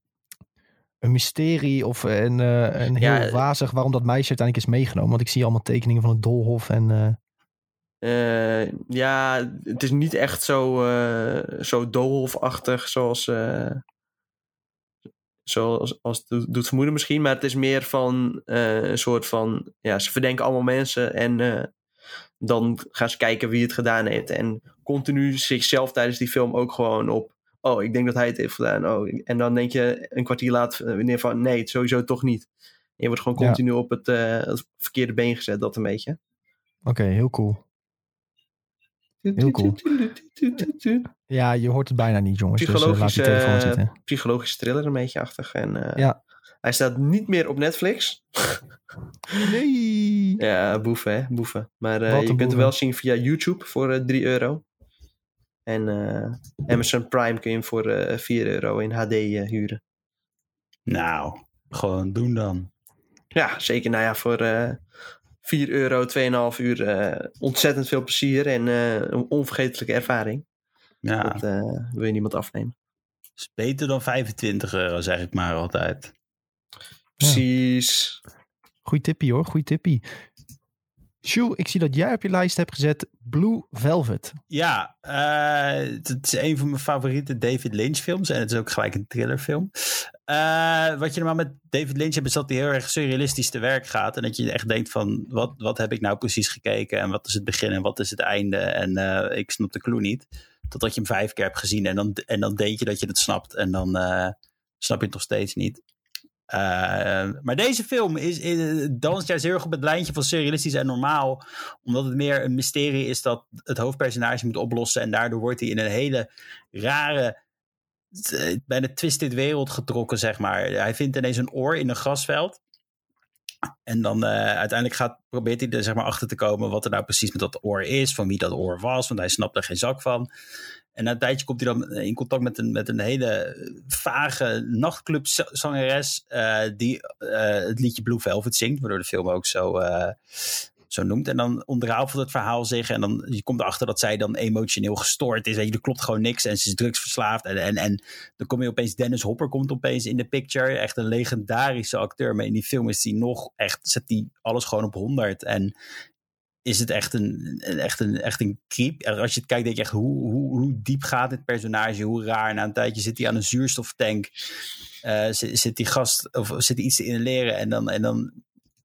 een mysterie of een, een heel Ja, wazig waarom dat meisje uiteindelijk is meegenomen? Want ik zie allemaal tekeningen van het doolhof en... ja, het is niet echt zo, eh zo doolhofachtig zoals, zoals als het doet- vermoeden misschien. Maar het is meer van eh, een soort van... Ja, ze verdenken allemaal mensen en eh, dan gaan ze kijken wie het gedaan heeft. En continu zichzelf tijdens die film ook gewoon op... Oh, ik denk dat hij het heeft gedaan. Oh, en dan denk je een kwartier later eh, wanneer van... Nee, het sowieso toch niet. Je wordt gewoon Ja. continu op het, het verkeerde been gezet, dat een beetje. Oké, heel cool. Heel cool. Ja, je hoort het bijna niet, jongens. Dus eh, laat die Psychologische, telefoon zitten. psychologische thriller een beetje achtig. En, eh, Ja. Hij staat niet meer op Netflix. Nee! Ja, boeven hè, boeven. Maar eh, je kunt hem wel zien via YouTube voor eh 3 euro. En eh, Amazon Prime kun je hem voor eh 4 euro in HD eh, huren. Nou, gewoon doen dan. Ja, zeker. Nou ja, voor eh 4 euro, 2,5 uur eh, ontzettend veel plezier en eh, een onvergetelijke ervaring. Ja, Dat eh, wil je niemand afnemen. is beter dan 25 euro, zeg ik maar altijd. Precies. Goeie tippie hoor, goeie tippie. Sjoe, ik zie dat jij op je lijst hebt gezet Blue Velvet. Ja, eh, het is een van mijn favoriete David Lynch films. En het is ook gelijk een thrillerfilm. Eh, wat je normaal met David Lynch hebt, is dat hij heel erg surrealistisch te werk gaat. En dat je echt denkt van, wat, wat heb ik nou precies gekeken? En wat is het begin en wat is het einde? En eh, ik snap de clue niet. Totdat je hem vijf keer hebt gezien. En dan, en dan denk je dat je het snapt. En dan eh, snap je het nog steeds niet. Eh, maar deze film is, is, danst juist heel erg op het lijntje van surrealistisch en normaal. Omdat het meer een mysterie is dat het hoofdpersonage moet oplossen. En daardoor wordt hij in een hele rare, eh, bijna twisted wereld getrokken, zeg maar. Hij vindt ineens een oor in een grasveld. En dan uh, uiteindelijk gaat, probeert hij er zeg maar achter te komen wat er nou precies met dat oor is, van wie dat oor was, want hij snapt er geen zak van. En na een tijdje komt hij dan in contact met een, met een hele vage nachtclubzangeres uh, die uh, het liedje Blue Velvet zingt, waardoor de film ook zo, zo noemt. En dan ontrafelt het verhaal zich en dan je komt erachter dat zij dan emotioneel gestoord is. En er klopt gewoon niks en ze is drugsverslaafd. En, en, en dan kom je opeens, Dennis Hopper komt opeens in de picture. Echt een legendarische acteur. Maar in die film is hij nog echt, zet hij alles gewoon op 100. En is het echt een, echt een, echt een creep. Als je het kijkt, denk je echt, hoe, hoe, hoe diep gaat dit personage? Hoe raar. Na een tijdje zit hij aan een zuurstoftank. Uh, zit, die gast, of zit hij iets te inhaleren en dan, en dan,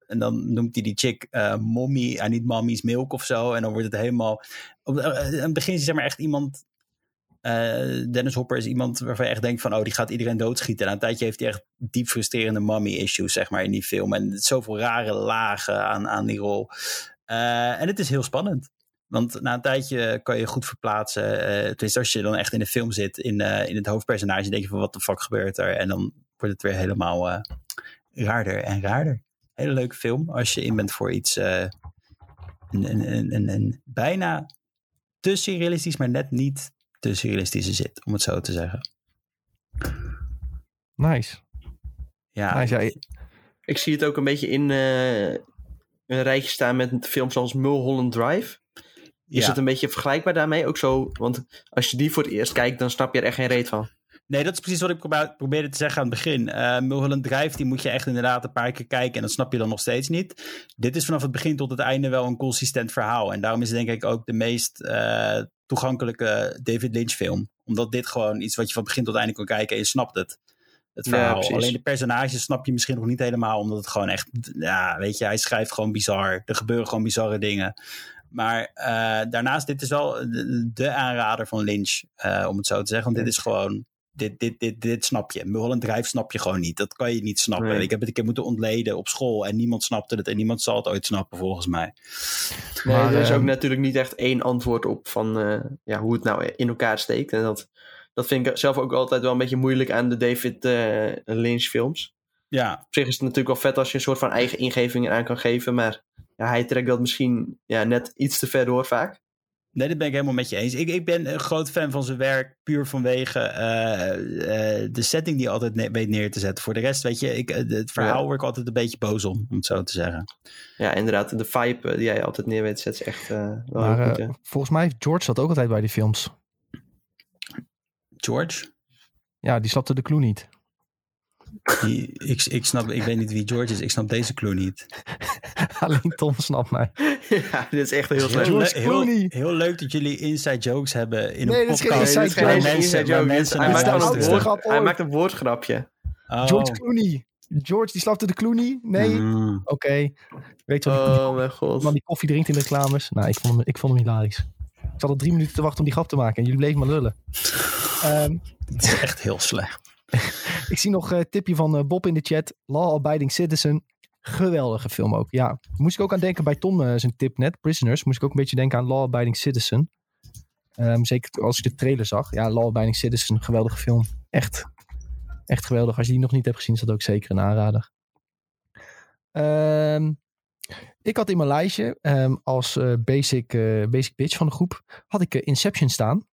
en dan noemt hij die chick uh, mommy, en niet mommy's milk of zo. En dan wordt het helemaal... Op, uh, in het begin is zeg maar echt iemand... Dennis Hopper is iemand waarvan je echt denkt van... oh, die gaat iedereen doodschieten. En na een tijdje heeft hij echt diep frustrerende mommy issues, zeg maar, in die film. En zoveel rare lagen aan, aan die rol. Uh, en het is heel spannend. Want na een tijdje kan je goed verplaatsen. Uh, tenminste, als je dan echt in de film zit, in, uh, in het hoofdpersonage, denk je van wat de fuck gebeurt er? En dan wordt het weer helemaal raarder en raarder. Hele leuke film als je in bent voor iets een, een, een, een, een bijna te surrealistisch, maar net niet te surrealistische zit, om het zo te zeggen. Nice. Ja, nice, ja. Ik zie het ook een beetje in, een rijtje staan met films zoals Mulholland Drive. Is Ja. het een beetje vergelijkbaar daarmee? Ook zo, want als je die voor het eerst kijkt, dan snap je er echt geen reet van. Nee, dat is precies wat ik probeerde te zeggen aan het begin. Uh, Mulholland Drive, die moet je echt inderdaad een paar keer kijken en dat snap je dan nog steeds niet. Dit is vanaf het begin tot het einde wel een consistent verhaal. En daarom is het denk ik ook de meest uh, toegankelijke David Lynch film. Omdat dit gewoon iets wat je van begin tot einde kan kijken en je snapt het. Het Ja, verhaal. precies. Alleen de personages snap je misschien nog niet helemaal, omdat het gewoon echt, ja, weet je, hij schrijft gewoon bizar. Er gebeuren gewoon bizarre dingen. Maar uh, daarnaast, dit is wel de, de aanrader van Lynch, uh, om het zo te zeggen. Want dit is gewoon, dit, dit, dit, dit snap je. Mulholland Drive snap je gewoon niet. Dat kan je niet snappen. Nee. Ik heb het een keer moeten ontleden op school en niemand snapte het en niemand zal het ooit snappen volgens mij. Nee, Maar, er is ook ehm, natuurlijk niet echt één antwoord op van eh, ja, hoe het nou in elkaar steekt. En dat, dat vind ik zelf ook altijd wel een beetje moeilijk aan de David eh, Lynch films. Ja, Op zich is het natuurlijk wel vet als je een soort van eigen ingeving aan kan geven. Maar ja, hij trekt dat misschien ja, net iets te ver door vaak. Nee, dat ben ik helemaal met je eens. Ik, ik ben een groot fan van zijn werk, puur vanwege uh, uh, de setting die hij altijd ne weet neer te zetten. Voor de rest, weet je, ik, uh, het verhaal Ja. word ik altijd een beetje boos om, om het zo te zeggen. Ja, inderdaad. De vibe eh, die jij altijd neer weet zetten is echt eh, wel Maar goed. eh, volgens mij heeft George dat ook altijd bij die films. George? Ja, die slapte de clue niet. Die, ik, ik, snap, ik weet niet wie George is, ik snap deze clue niet. Alleen Tom snapt mij. ja, dit is echt heel Heel, slecht. Heel, Clooney. heel leuk dat jullie inside jokes hebben in Nee, een dit is geen podcast. inside dit is geen joke. mensen, inside mensen Hij maakt, een hij ooit. maakt een woordgrapje. Oh. George Clooney. George, die slapte de Clooney? Nee? Mm. Oké. Weet je wat die, Oh mijn god. man die koffie drinkt in de reclames? Nou, ik vond hem, ik vond hem hilarisch. Ik zat al drie minuten te wachten om die grap te maken en jullie bleven maar lullen. Ehm, Het is echt heel slecht. ik zie nog een tipje van eh, Bob in de chat. Law Abiding Citizen. Geweldige film ook. Ja, moest ik ook aan denken bij Tom eh, zijn tip net. Prisoners. Moest ik ook een beetje denken aan Law Abiding Citizen. Ehm, zeker als ik de trailer zag. Ja, Law Abiding Citizen. Geweldige film. Echt. Echt geweldig. Als je die nog niet hebt gezien, is dat ook zeker een aanrader. Ehm, ik had in mijn lijstje ehm, als eh, basic, eh, basic bitch van de groep had ik eh, Inception staan.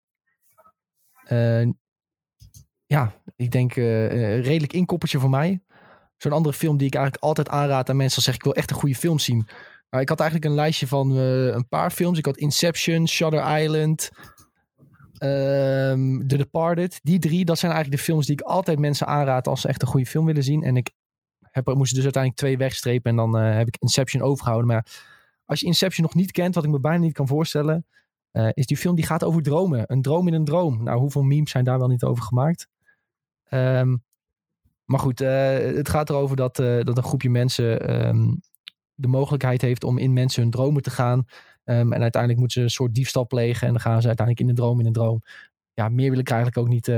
Ja, ik denk eh, redelijk inkoppertje voor mij. Zo'n andere film die ik eigenlijk altijd aanraad aan mensen als zeg ik wil echt een goede film zien. Maar ik had eigenlijk een lijstje van een paar films. Ik had Inception, Shutter Island, ehm, The Departed. Die drie, dat zijn eigenlijk de films die ik altijd mensen aanraad als ze echt een goede film willen zien. En ik heb, moest dus uiteindelijk twee wegstrepen en dan eh, heb ik Inception overgehouden. Maar als je Inception nog niet kent, wat ik me bijna niet kan voorstellen, eh, is die film die gaat over dromen. Een droom in een droom. Nou, hoeveel memes zijn daar wel niet over gemaakt? Ehm, maar goed, eh, het gaat erover dat, dat een groepje mensen ehm, de mogelijkheid heeft om in mensen hun dromen te gaan. Ehm, en uiteindelijk moeten ze een soort diefstal plegen. En dan gaan ze uiteindelijk in de droom in een droom. Ja, meer wil ik eigenlijk ook niet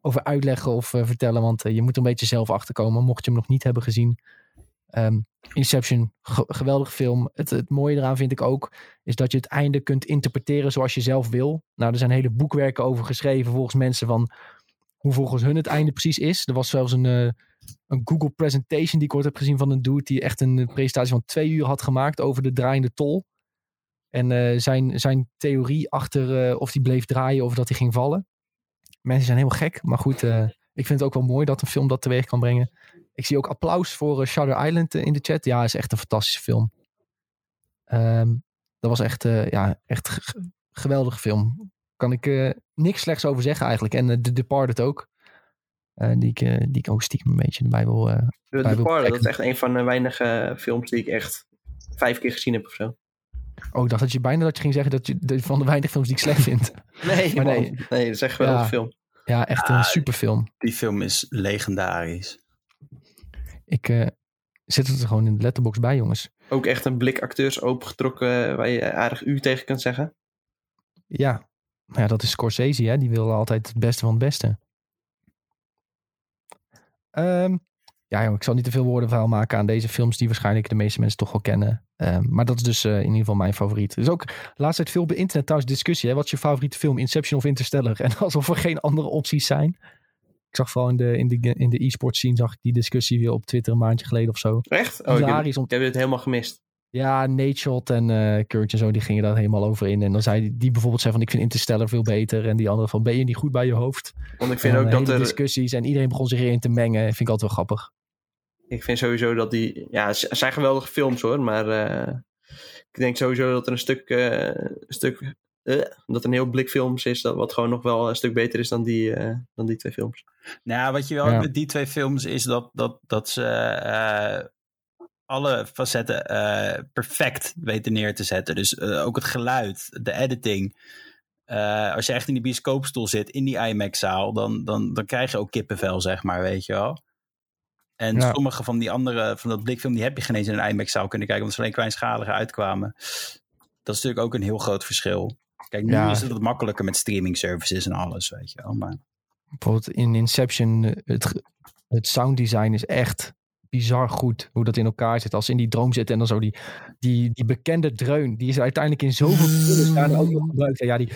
over uitleggen of eh, vertellen. Want eh, je moet er een beetje zelf achterkomen. Mocht je hem nog niet hebben gezien. Ehm, Inception, ge- geweldige film. Het, het mooie eraan vind ik ook, is dat je het einde kunt interpreteren zoals je zelf wil. Nou, er zijn hele boekwerken over geschreven volgens mensen van hoe volgens hun het einde precies is. Er was zelfs een, eh, een Google presentation die ik ooit heb gezien van een dude die echt een presentatie van twee uur had gemaakt over de draaiende tol. En zijn, zijn theorie achter of die bleef draaien of dat hij ging vallen. Mensen zijn helemaal gek, maar goed, eh, ik vind het ook wel mooi dat een film dat teweeg kan brengen. Ik zie ook applaus voor eh, Shutter Island eh, in de chat. Ja, is echt een fantastische film. Ehm, dat was echt, ja, echt geweldige film. Kan ik niks slechts over zeggen eigenlijk. En The Departed ook. Eh, die, ik, die ik ook stiekem een beetje erbij wil. eh, De, Wij de wil Parler, dat is echt een van de weinige films die ik echt vijf keer gezien heb of zo. Oh, ik dacht dat je bijna dat je ging zeggen dat je de, van de weinige films die ik slecht vind. Nee, Maar man. nee. nee. dat is echt wel Ja. een film. Ja, echt een superfilm. Die film is legendarisch. Ik eh, zit het er gewoon in de letterbox bij, jongens. Ook echt een blik acteurs opengetrokken waar je aardig u tegen kunt zeggen. Ja, maar ja, dat is Scorsese, hè? Die wil altijd het beste van het beste. Ehm, ja, jongen, ik zal niet te veel woorden vuil maken aan deze films die waarschijnlijk de meeste mensen toch wel kennen. Ehm, maar dat is dus eh, in ieder geval mijn favoriet. Er is ook de laatste tijd veel op internet trouwens discussie. Hè? Wat is je favoriete film, Inception of Interstellar? En alsof er geen andere opties zijn. Ik zag vooral in de, in de, in de e-sport scene zag ik die discussie weer op Twitter een maandje geleden of zo. Echt? Oh, ik, heb, Hilarisch ik heb dit helemaal gemist. ja, Nate Shot en Kurt en zo, die gingen daar helemaal over in. En dan zei die, die bijvoorbeeld zei van, ik vind Interstellar veel beter. En die andere van, ben je niet goed bij je hoofd? Want ik vind ook dat er... discussies en iedereen begon zich erin te mengen. Vind ik altijd wel grappig. Ik vind sowieso dat die... Ja, het zijn geweldige films hoor, maar... eh, ik denk sowieso dat er een stuk... eh, een stuk eh, dat er een heel blik films is, dat, wat gewoon nog wel een stuk beter is dan die, eh, dan die twee films. Nou, wat je wel Ja. met die twee films is dat, dat, dat ze eh, alle facetten eh, perfect weten neer te zetten. Dus eh, ook het geluid, de editing. Eh, als je echt in die bioscoopstoel zit, in die IMAX-zaal, dan, dan, dan krijg je ook kippenvel, zeg maar, weet je wel. En Ja. sommige van die andere, van dat blikfilm, die heb je geen eens in een IMAX-zaal kunnen kijken, omdat ze alleen kleinschaliger uitkwamen. Dat is natuurlijk ook een heel groot verschil. Kijk, nu Ja. is het wat makkelijker met streaming services en alles, weet je wel. Maar Bijvoorbeeld in Inception, eh, het, het sounddesign is echt bizar goed. Hoe dat in elkaar zit. Als ze in die droom zitten en dan zo die, die, die bekende dreun. Die is uiteindelijk in zoveel films ook nog gebruikt. Ja, die...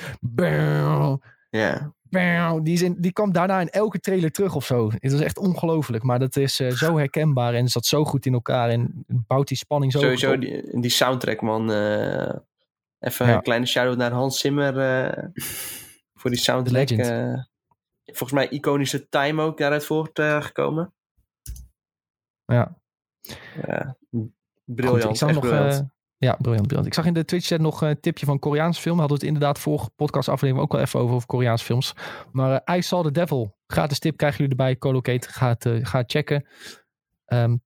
Ja, Die, is in, die kwam daarna in elke trailer terug of zo. Het is echt ongelooflijk. Maar dat is eh, zo herkenbaar en zat zo goed in elkaar. En bouwt die spanning zo sowieso die, die soundtrack man. eh, even Ja. een kleine shout-out naar Hans Zimmer eh, voor die soundtrack. legend. volgens mij iconische Time ook daaruit voortgekomen. Ja. Ja, Goed, briljant, ik zag echt nog, briljant. Eh, ja, briljant, briljant. Ik zag in de Twitch-chat nog een tipje van Koreaanse film. Hadden we het inderdaad vorige podcastaflevering ook wel even over, over Koreaanse films. Maar eh I Saw the Devil, gratis tip krijgen jullie erbij. Colocate, ga het, eh, ga het checken. Ehm,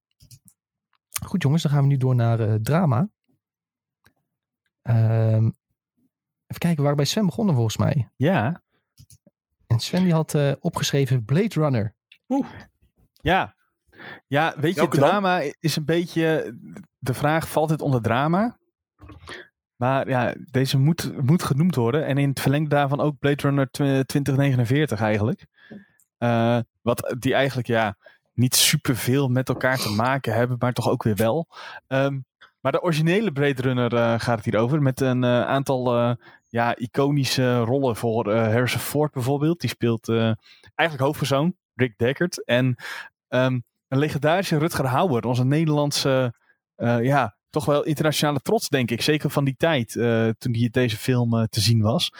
goed jongens, dan gaan we nu door naar eh, drama. Ehm, even kijken waar we bij Sven begonnen volgens mij. Ja, En Sven die had eh, opgeschreven Blade Runner. ja. Ja, weet je, Welke dan? drama is een beetje... De vraag, valt het onder drama? Maar ja, deze moet, moet genoemd worden. En in het verlengde daarvan ook Blade Runner tw- 2049 eigenlijk. Eh, wat die eigenlijk ja, niet superveel met elkaar te maken hebben, maar toch ook weer wel. Ehm, maar de originele Blade Runner eh, gaat het hier over. Met een eh, aantal ja, iconische rollen voor Harrison Ford bijvoorbeeld. Die speelt eigenlijk hoofdpersoon, Rick Deckard. En ehm, een legendarische Rutger Hauer, onze Nederlandse, eh, ja, toch wel internationale trots, denk ik. Zeker van die tijd, eh, toen die deze film eh, te zien was.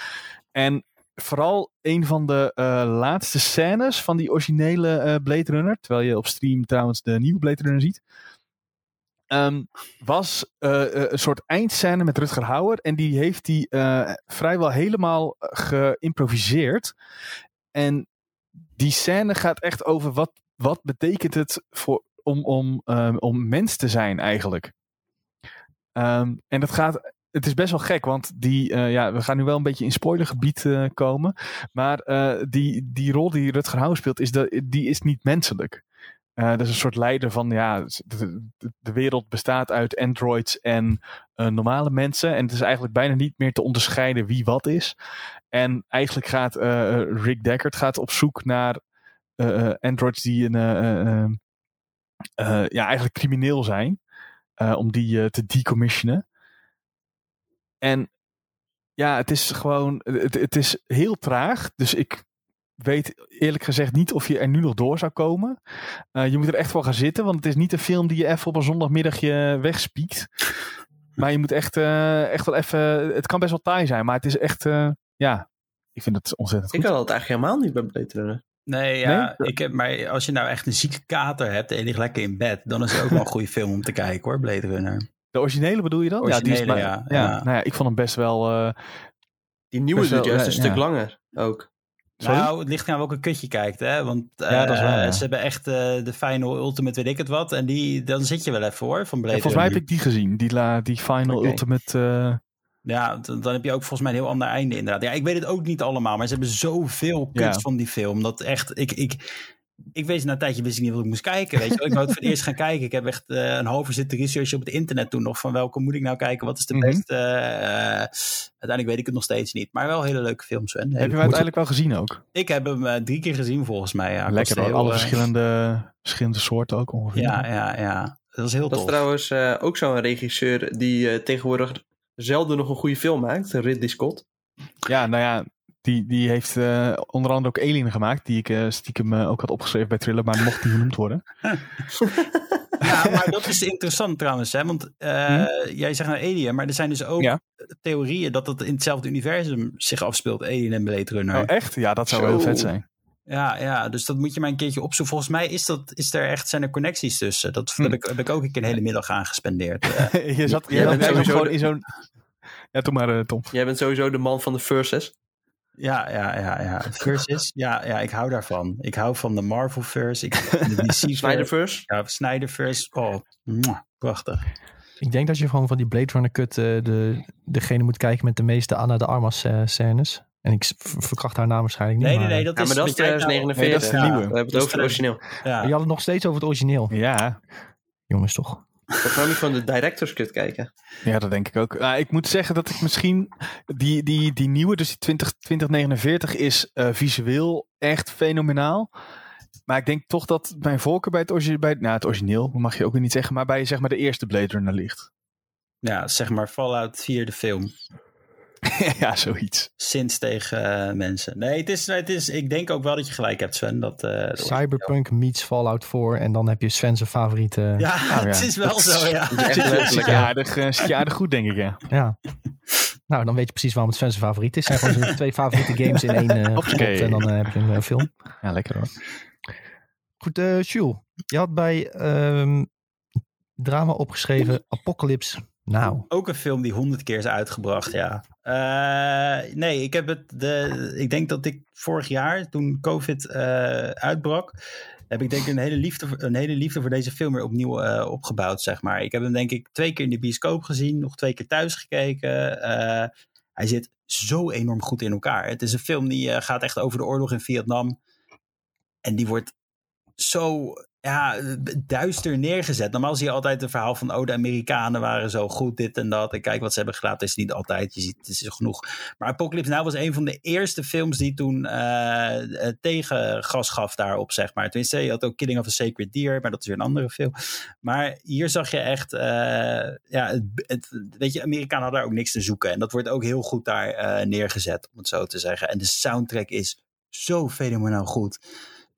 En vooral een van de laatste scènes van die originele Blade Runner, terwijl je op stream trouwens de nieuwe Blade Runner ziet, ehm, was een soort eindscène met Rutger Hauer. En die heeft hij vrijwel helemaal geïmproviseerd. En die scène gaat echt over wat, wat betekent het voor, om, om, ehm, om mens te zijn eigenlijk. Ehm, en dat gaat, het is best wel gek, want die, eh, ja, we gaan nu wel een beetje in spoilergebied eh, komen. Maar eh, die, die rol die Rutger Hauer speelt, is de, die is niet menselijk. Dat is een soort leider van, ja, de, de- wereld bestaat uit androids en normale mensen. En het is eigenlijk bijna niet meer te onderscheiden wie wat is. En eigenlijk gaat Rick Deckard gaat op zoek naar androids die een, eh, eh, eh, eh, ja, eigenlijk crimineel zijn. eh, om die eh, te decommissionen. En ja, het is gewoon, het, het is heel traag. Dus ik weet eerlijk gezegd niet of je er nu nog door zou komen. Uh, je moet er echt voor gaan zitten, want het is niet een film die je even op een zondagmiddagje wegspiekt. Maar je moet echt, uh, echt wel even. Het kan best wel taai zijn, maar het is echt. Uh, ja, ik vind het ontzettend goed. Ik had het eigenlijk helemaal niet bij Blade Runner. Nee, ja, nee? Ik heb, maar als je nou echt een zieke kater hebt en je ligt lekker in bed, dan is het ook wel een goede film om te kijken hoor, Blade Runner. De originele bedoel je dan? Originele, ja, die is ja, ja, ja. Nou ja, ik vond hem best wel. Uh, die nieuwe duurt juist een stuk langer ook. Sorry? Nou, het ligt aan welke kut je kijkt, hè. Want ja, dat is waar, ja. ze hebben echt uh, de Final Ultimate weet ik het wat. En die, dan zit je wel even hoor, van Blade ja, Volgens mij heb ik die gezien, die, la, die Final okay. Ultimate... Ja, dan heb je ook volgens mij een heel ander einde inderdaad. Ja, ik weet het ook niet allemaal, maar ze hebben zoveel kuts ja. van die film. Dat echt, ik... ik ik weet na een tijdje wist ik niet wat ik moest kijken. Weet je? Ik wou het voor het eerst gaan kijken. Ik heb echt uh, een half uur zitten researchen op het internet toen nog. Van welke moet ik nou kijken? Wat is de Mhm. beste? Uh, uiteindelijk weet ik het nog steeds niet. Maar wel hele leuke films. Sven. Heb je hem uiteindelijk wel gezien ook? Ik heb hem uh, drie keer gezien volgens mij. Ja. Lekker heel, Alle eh, verschillende, verschillende soorten ook ongeveer. Ja, ja, ja. Dat was heel Dat tof. is trouwens uh, ook zo'n regisseur die uh, tegenwoordig zelden nog een goede film maakt. Ridley Scott. Ja, nou ja, die, die heeft uh, onder andere ook Alien gemaakt, die ik uh, stiekem uh, ook had opgeschreven bij Thriller, maar mocht niet genoemd worden. ja, maar dat is interessant trouwens, hè? want hmm? jij zegt nou Alien, maar er zijn dus ook ja. theorieën dat het in hetzelfde universum zich afspeelt, Alien en Blade Runner. Oh, echt? Ja, dat zou Zo. heel vet zijn. Ja, ja, dus dat moet je maar een keertje opzoeken. Volgens mij is, dat, is er echt, zijn er connecties tussen. Dat Hm. heb, ik, heb ik ook een keer een hele middag aan gespendeerd. je zat, je bent sowieso gewoon in zo'n... Ja, doe maar, Tom. Jij bent sowieso de man van de verses. Ja, ja, ja, ja. Versus. Ja, ja, ik hou daarvan. Ik hou van de Marvel verse. Ik, de DC Snyderverse. Ja, Snyderverse. Oh, mwah, prachtig. Ik denk dat je gewoon van die Blade Runner cut uh, de, degene moet kijken met de meeste Anna de Armas uh, scènes. En ik verkracht haar naam waarschijnlijk niet. Nee, nee, nee. Dat ja, is, maar dat is 2049. Nee, dat is de nieuwe. Ja, we hebben het over het origineel. Ja. Je had het nog steeds over het origineel. Ja. Jongens, toch. Ik kan niet van de director's cut kijken. Ja, dat denk ik ook. Uh, ik moet zeggen dat ik misschien die, die, die nieuwe, dus die 20, 2049, is uh, visueel echt fenomenaal. Maar ik denk toch dat mijn voorkeur bij het, origi bij, nou, het origineel, mag je ook weer niet zeggen, maar bij zeg maar de eerste Blade Runner ligt. Ja, zeg maar Fallout 4 de film. ja, zoiets. Sinds tegen uh, mensen. Nee, het is, het is, ik denk ook wel dat je gelijk hebt, Sven. Dat, uh, Cyberpunk meets Fallout 4 en dan heb je Sven's favoriete. Ja, oh, ja, het is wel zo, ja. Zit je aardig, uh, zit je aardig goed, denk ik, ja. Ja. Nou, dan weet je precies waarom het Sven's favoriet is. Het zijn gewoon twee favoriete games in één uh, okay. en dan heb je een film. Ja, lekker hoor. Goed, uh, Jules. Je had bij um, drama opgeschreven Apocalypse nou. Ook een film die honderd keer is uitgebracht, ja. Uh, nee, ik heb het. De, ik denk dat ik vorig jaar, toen COVID uh, uitbrak, heb ik denk ik een hele liefde, een hele liefde voor deze film weer opnieuw uh, opgebouwd, zeg maar. Ik heb hem denk ik twee keer in de bioscoop gezien, nog twee keer thuis gekeken. Hij zit zo enorm goed in elkaar. Het is een film die gaat echt over de oorlog in Vietnam. En die wordt zo ja, duister neergezet. Normaal zie je altijd een verhaal van... oh, de Amerikanen waren zo goed, dit en dat. En kijk wat ze hebben gedaan. Is niet altijd, je ziet, het is genoeg. Maar Apocalypse Now was een van de eerste films... die toen uh, tegen gas gaf daarop, zeg maar. Tenminste, je had ook Killing of a Sacred Deer... maar dat is weer een andere film. Maar hier zag je echt... Uh, ja, het, weet je, Amerikanen hadden daar ook niks te zoeken. En dat wordt ook heel goed daar neergezet, om het zo te zeggen. En de soundtrack is zo fenomenaal goed...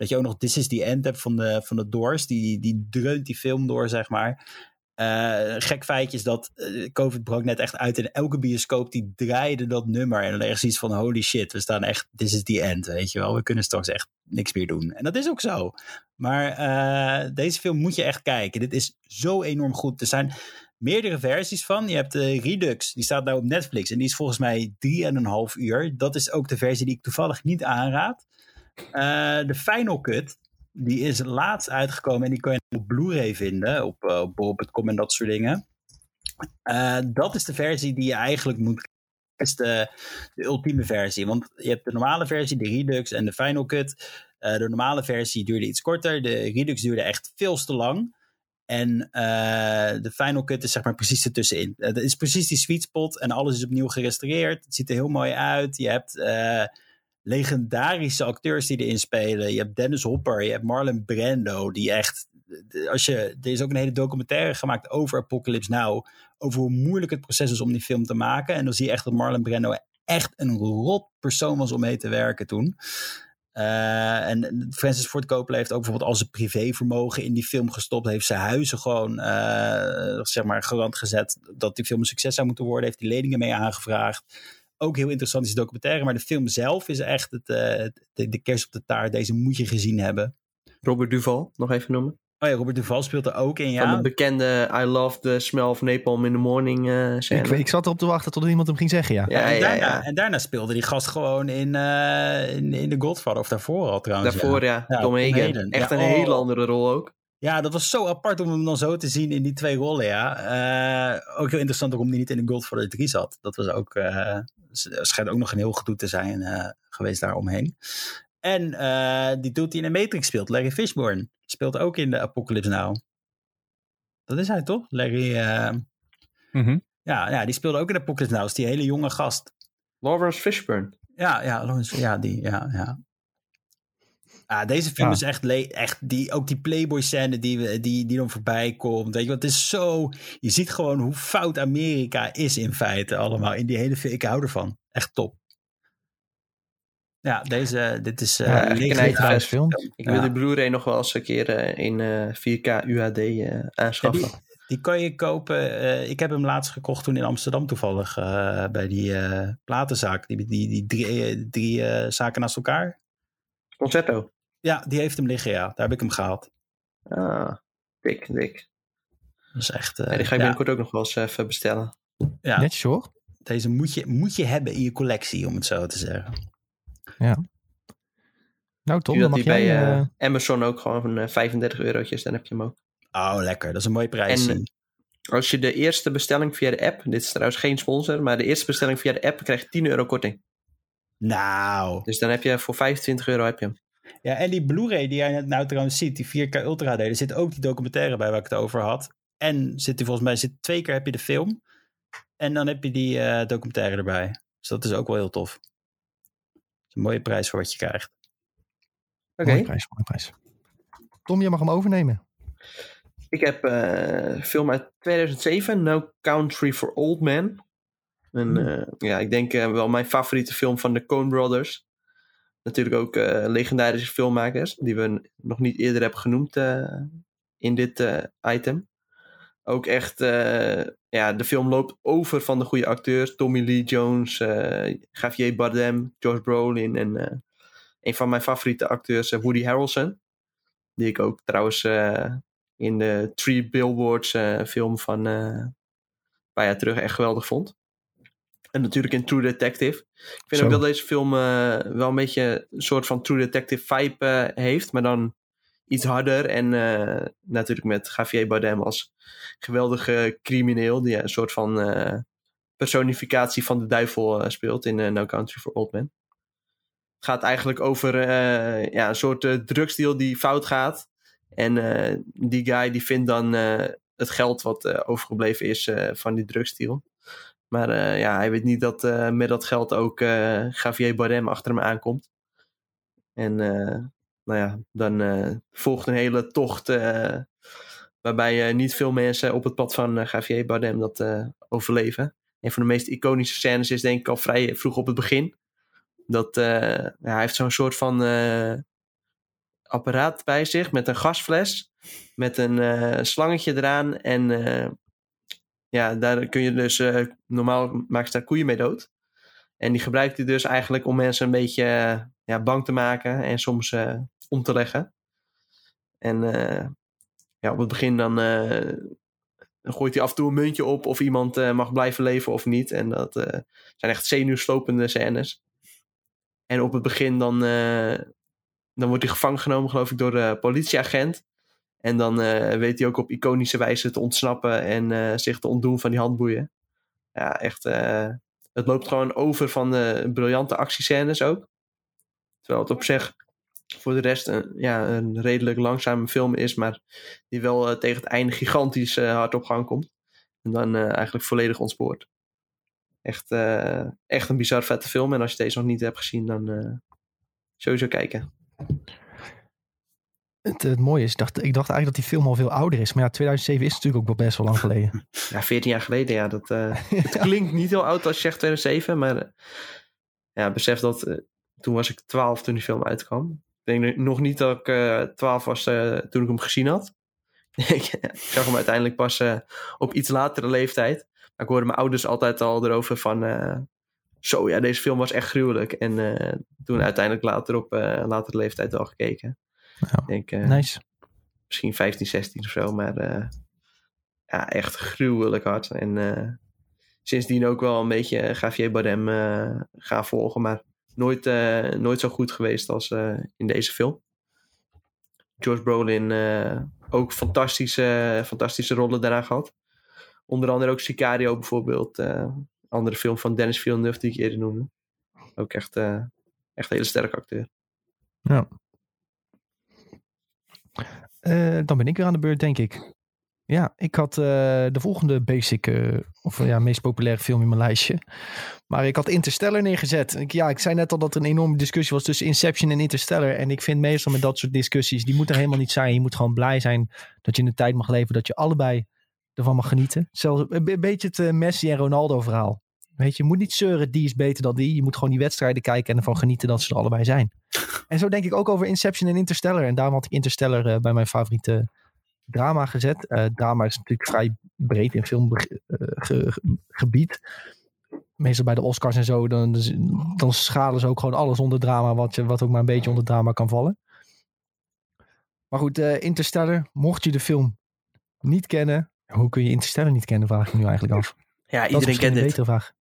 Dat je ook nog This is the End hebt van de, van de Doors. Die, die dreunt die film door, zeg maar. Uh, gek feitje is dat uh, COVID brak net echt uit. in elke bioscoop die draaide dat nummer. En dan echt zoiets van holy shit. We staan echt, this is the end, weet je wel. We kunnen straks echt niks meer doen. En dat is ook zo. Maar uh, deze film moet je echt kijken. Dit is zo enorm goed. Er zijn meerdere versies van. Je hebt de Redux, die staat nou op Netflix. En die is volgens mij 3,5 uur. Dat is ook de versie die ik toevallig niet aanraad. Uh, de Final Cut, die is laatst uitgekomen en die kan je op Blu-ray vinden, op uh, bol.com en dat soort dingen. Uh, dat is de versie die je eigenlijk moet is de, de ultieme versie. Want je hebt de normale versie, de Redux en de Final Cut. de normale versie duurde iets korter. De Redux duurde echt veel te lang. En de Final Cut is zeg maar precies ertussenin. Het is precies die sweet spot en alles is opnieuw gerestaureerd. Het ziet er heel mooi uit. Je hebt legendarische acteurs die erin spelen. Je hebt Dennis Hopper, je hebt Marlon Brando, die echt. Als je, er is ook een hele documentaire gemaakt over Apocalypse Now. Over hoe moeilijk het proces is om die film te maken. En dan zie je echt dat Marlon Brando echt een rot persoon was om mee te werken toen. Uh, en Francis Ford Coppola heeft ook bijvoorbeeld al zijn privévermogen in die film gestopt. Heeft zijn huizen gewoon, uh, zeg maar, garant gezet dat die film een succes zou moeten worden. Heeft die leningen mee aangevraagd. Ook heel interessant is de documentaire. Maar de film zelf is echt het, uh, de, de kerst op de taart. Deze moet je gezien hebben. Robert Duval, nog even noemen. Oh ja, Robert Duval speelt er ook in, ja. Van de bekende I Love the Smell of Napalm in the Morning uh, ik, ik, zat erop te wachten tot iemand hem ging zeggen, ja. ja, en, daarna, ja, en daarna speelde die gast gewoon in, uh, in, in The Godfather, of daarvoor al trouwens. Daarvoor, ja. ja. Tom Hagen. Echt een oh. hele andere rol ook. Ja, dat was zo apart om hem dan zo te zien in die twee rollen, ja. Uh, ook heel interessant om hij niet in The Godfather 3 zat. Dat was ook, schijnt ook nog een heel gedoe te zijn geweest daaromheen. En die doet hij in de Matrix speelt, Larry Fishburne. Speelt ook in de Apocalypse Now. Dat is hij toch? Larry. Uh... Mm -hmm. ja, ja, die speelde ook in Apocalypse Now. Is die hele jonge gast. Lawrence Fishburne. Ja, ja, Lawrence, ja, die, ja, ja. Ah, deze film ja. is echt, echt die, ook die Playboy-scène die, die, die dan voorbij komt. Weet je, want het is zo. Je ziet gewoon hoe fout Amerika is in feite allemaal. In die hele film. Ik hou ervan. Echt top. Ja, deze, dit is uh, ja, een film. Ik wil de Blu-ray nog wel eens een keer uh, in uh, 4K UHD uh, aanschaffen. Die, die, kan je kopen. ik heb hem laatst gekocht toen in Amsterdam toevallig bij die platenzaak. Die, die, die drie, drie zaken naast elkaar. Concerto? Ja, die heeft hem liggen, ja. Daar heb ik hem gehaald. Ah, dik, dik. Dat is echt... die ga ik binnenkort ook nog wel eens even bestellen. Ja. Netjes hoor. Deze moet je, moet je hebben in je collectie, om het zo te zeggen. Ja. Nou Tom, dan mag bij jij, uh, Amazon ook gewoon uh, 35 eurotjes, dan heb je hem ook. Oh, lekker. Dat is een mooie prijs. En als je de eerste bestelling via de app, dit is trouwens geen sponsor, maar de eerste bestelling via de app krijg je 10 euro korting. Nou. Dus dan heb je voor 25 euro heb je hem. Ja, en die Blu-ray die jij nou trouwens ziet, die 4K Ultra HD, er zit ook die documentaire bij waar ik het over had. En zit die volgens mij, zit twee keer heb je de film. En dan heb je die uh, documentaire erbij. Dus dat is ook wel heel tof een mooie prijs voor wat je krijgt. Oké. Okay. Mooie prijs, mooie prijs. Tom, je mag hem overnemen. Ik heb uh, een film uit 2007, No Country for Old Men. En, uh, ja, ik denk uh, wel mijn favoriete film van de Coen Brothers. Natuurlijk ook legendarische filmmakers, die we nog niet eerder hebben genoemd in dit item. Ook echt ja, de film loopt over van de goede acteurs. Tommy Lee Jones, Javier Bardem, George Brolin en een van mijn favoriete acteurs, Woody Harrelson. Die ik ook trouwens in de Three Billboards film van een paar jaar terug echt geweldig vond. En natuurlijk in True Detective. Ik vind Zo. ook dat deze film wel een beetje een soort van True Detective vibe heeft. Maar dan iets harder. En uh, natuurlijk met Javier Bardem als geweldige crimineel. Die een soort van personificatie van de duivel speelt in No Country for Old Men. Het gaat eigenlijk over ja, een soort drugsdeal die fout gaat. En die guy die vindt dan het geld wat overgebleven is van die drugsdeal. Maar ja, hij weet niet dat met dat geld ook Javier Bardem achter hem aankomt. En nou ja, dan volgt een hele tocht waarbij niet veel mensen op het pad van Javier Bardem dat overleven. Een van de meest iconische scènes is denk ik al vrij vroeg op het begin. Dat ja, hij heeft zo'n soort van apparaat bij zich met een gasfles. Met een slangetje eraan. En ja, daar kun je dus, normaal maak je daar koeien mee dood. En die gebruikt hij dus eigenlijk om mensen een beetje ja, bang te maken. En soms om te leggen. En ja, op het begin dan, gooit hij af en toe een muntje op of iemand mag blijven leven of niet. En dat zijn echt zenuwslopende scènes. En op het begin dan, dan wordt hij gevangen genomen, geloof ik, door de politieagent. En dan weet hij ook op iconische wijze te ontsnappen en zich te ontdoen van die handboeien. Ja, echt. het loopt gewoon over van de briljante actiescènes ook. Terwijl het op zich voor de rest een, ja, een redelijk langzame film is, maar die wel tegen het einde gigantisch uh, hard op gang komt. En dan eigenlijk volledig ontspoort. Echt, echt een bizar vette film. En als je deze nog niet hebt gezien, dan sowieso kijken. Het, het, mooie is, ik dacht, ik dacht eigenlijk dat die film al veel ouder is. Maar ja, 2007 is natuurlijk ook wel best wel lang geleden. Ja, 14 jaar geleden, ja. Dat, het klinkt niet heel oud als je zegt 2007, maar ja, besef dat toen was ik 12 toen die film uitkwam. Ik denk nog niet dat ik eh 12 was eh, toen ik hem gezien had. ik zag hem uiteindelijk pas eh, op iets latere leeftijd. Maar ik hoorde mijn ouders altijd al erover van... eh, zo, ja, deze film was echt gruwelijk. En eh, toen uiteindelijk later op eh latere leeftijd wel gekeken. Ja. Ik denk eh, Nice. misschien 15, 16 of zo. Maar eh, ja, echt gruwelijk hard. En eh, sindsdien ook wel een beetje Javier Bardem gaan volgen. Maar nooit, nooit zo goed geweest als in deze film. George Brolin ook fantastische, fantastische rollen daarna gehad. Onder andere ook Sicario bijvoorbeeld. andere film van Dennis Villeneuve die ik eerder noemde. Ook echt, echt een hele sterke acteur. Eh, dan ben ik weer aan de beurt, denk ik. Ja, ik had eh, de volgende basic, eh, of ja, meest populaire film in mijn lijstje. Maar ik had Interstellar neergezet. Ik, ja, ik zei net al dat er een enorme discussie was tussen Inception en Interstellar. En ik vind meestal met dat soort discussies, die moeten er helemaal niet zijn. Je moet gewoon blij zijn dat je in de tijd mag leven, dat je allebei ervan mag genieten. Zelfs een be- beetje het Messi en Ronaldo verhaal. Weet je, je moet niet zeuren, die is beter dan die. Je moet gewoon die wedstrijden kijken en ervan genieten dat ze er allebei zijn. En zo denk ik ook over Inception en Interstellar. En daarom had ik Interstellar eh, bij mijn favoriete drama gezet. Eh, drama is natuurlijk vrij breed in filmgebied. Meestal bij de Oscars en zo, dan, dan schalen ze ook gewoon alles onder drama, wat, je, wat ook maar een beetje onder drama kan vallen. Maar goed, eh, Interstellar, mocht je de film niet kennen, hoe kun je Interstellar niet kennen, vraag ik nu eigenlijk af. Ja, iedereen kent een dit. betere vraag.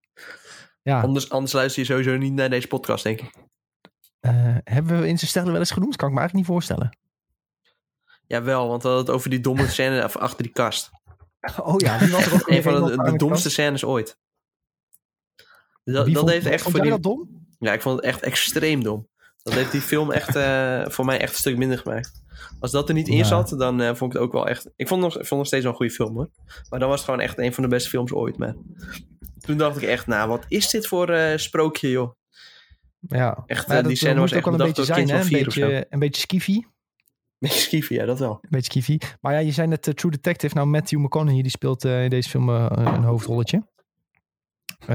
Ja, Anders, anders luister je sowieso niet naar deze podcast, denk ik. Eh, hebben we Interstellar wel eens genoemd? Kan ik me eigenlijk niet voorstellen. Jawel, want we hadden het over die domme scène achter die kast. Oh ja, wie was er ook Een van de, aan de de domste kast? scènes ooit. Dat, dat vond- heeft echt vond voor die... dat dom? Ja, ik vond het echt extreem dom. Dat heeft die film echt eh, voor mij echt een stuk minder gemaakt. Als dat er niet in zat, dan eh, vond ik het ook wel echt... Ik vond, nog, ik vond nog steeds wel een goede film hoor. Maar dan was het gewoon echt een van de beste films ooit. Maar toen dacht ik echt, nou wat is dit voor sprookje joh. Ja, Echt, eh, die scène was ook wel een beetje zijn, hè? Een beetje, een beetje skiffy. Beetje ja dat wel. Een beetje skiffy. Maar ja, je zei net eh, True Detective. Nou, Matthew McConaughey, die speelt eh, in deze film een hoofdrolletje.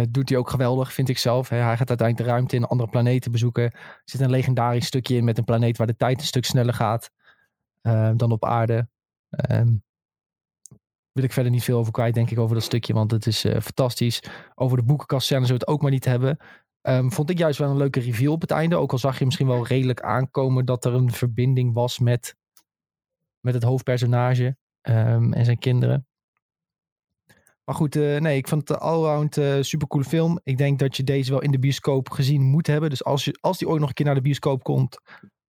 Doet hij ook geweldig, vind ik zelf. Hè. Hij gaat uiteindelijk de ruimte in andere planeten bezoeken. Er zit een legendarisch stukje in met een planeet waar de tijd een stuk sneller gaat dan op aarde. Ehm wil ik verder niet veel over kwijt, denk ik, over dat stukje. Want het is fantastisch. Over de boekenkast zullen we het ook maar niet hebben. Ehm, vond ik juist wel een leuke reveal op het einde. Ook al zag je misschien wel redelijk aankomen dat er een verbinding was met, met het hoofdpersonage ehm, en zijn kinderen. Maar goed, eh, nee, ik vond het een allround eh supercoole film. Ik denk dat je deze wel in de bioscoop gezien moet hebben. Dus als, je, als die ooit nog een keer naar de bioscoop komt,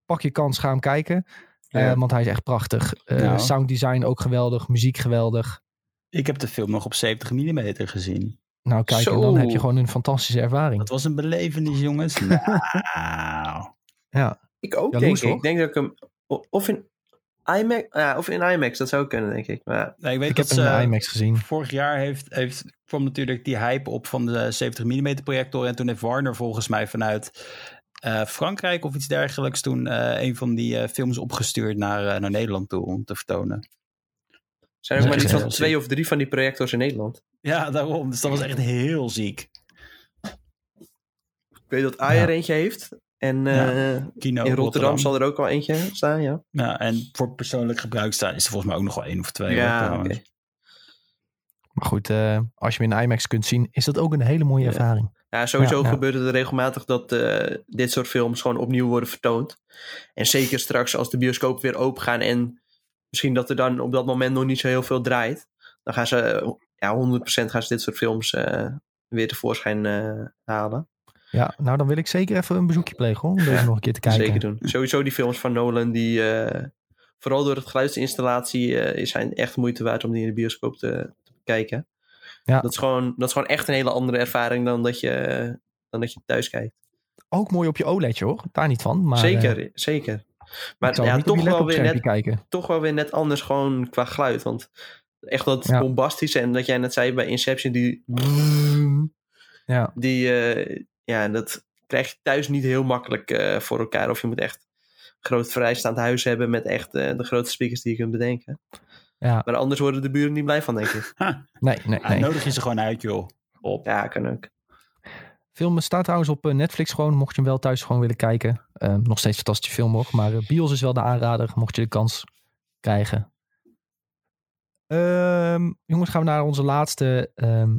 pak je kans, ga hem kijken. Eh, Ja. want hij is echt prachtig. Eh Nou. Sounddesign ook geweldig, muziek geweldig. Ik heb de film nog op 70 mm gezien. Nou kijk, en dan heb je gewoon een fantastische ervaring. Dat was een belevenis, jongens. Nou. Ja, Ik ook, Jaloers, denk ik. Ik denk dat ik hem... Of in IMAX, ja, of in IMAX, dat zou kunnen, denk ik. Maar Nee, ik weet ik dat heb hem in ze- IMAX gezien. Vorig jaar heeft, heeft, kwam natuurlijk die hype op van de 70 mm projector. En toen heeft Warner volgens mij vanuit eh, Frankrijk of iets dergelijks... toen eh, een van die eh, films opgestuurd naar, eh, naar Nederland toe om te vertonen. Zijn er ook maar iets van twee of drie van die projectors in Nederland. Ja, daarom. Dus dat was echt heel ziek. Ik weet dat AI er eentje heeft. En eh, Kino in Rotterdam, zal er ook wel eentje staan, ja. Ja, en voor persoonlijk gebruik staan is er volgens mij ook nog wel één of twee. ja. Maar goed, eh, als je hem in IMAX kunt zien, is dat ook een hele mooie Ja. ervaring. Ja, sowieso Ja, ja. gebeurt het er regelmatig dat eh, dit soort films gewoon opnieuw worden vertoond. En zeker straks als de bioscopen weer open gaan en misschien dat er dan op dat moment nog niet zo heel veel draait. Dan gaan ze, ja, 100% gaan ze dit soort films eh, weer tevoorschijn eh, halen. Ja, nou dan wil ik zeker even een bezoekje plegen hoor, om deze Ja, nog een keer te kijken. Zeker doen. Sowieso die films van Nolan, die eh, vooral door het geluidsinstallatie zijn echt moeite waard om die in de bioscoop te, te bekijken. Ja. Dat, is gewoon, dat is gewoon echt een hele andere ervaring dan dat je, dan dat je thuis kijkt. Ook mooi op je OLEDje hoor, daar niet van. Maar, zeker, zeker. Maar ja, toch wel, weer net, kijken. toch wel weer net anders gewoon qua geluid. Want echt dat Ja. bombastische en dat jij net zei bij Inception, die, Ja, die eh, ja, dat krijg je thuis niet heel makkelijk eh, voor elkaar. Of je moet echt een groot vrijstaand huis hebben met echt eh, de grootste speakers die je kunt bedenken. ja. Maar anders worden de buren niet blij van, denk ik. Ha, Nee, nee, ah, nee. nodig je ze gewoon uit, joh. Op. Ja, kan ook. Film staat trouwens op eh, Netflix gewoon, mocht je hem wel thuis gewoon willen kijken. Ehm, nog steeds fantastische film hoor, maar eh, Bios is wel de aanrader, mocht je de kans krijgen. Ehm, jongens, gaan we naar onze laatste, ehm,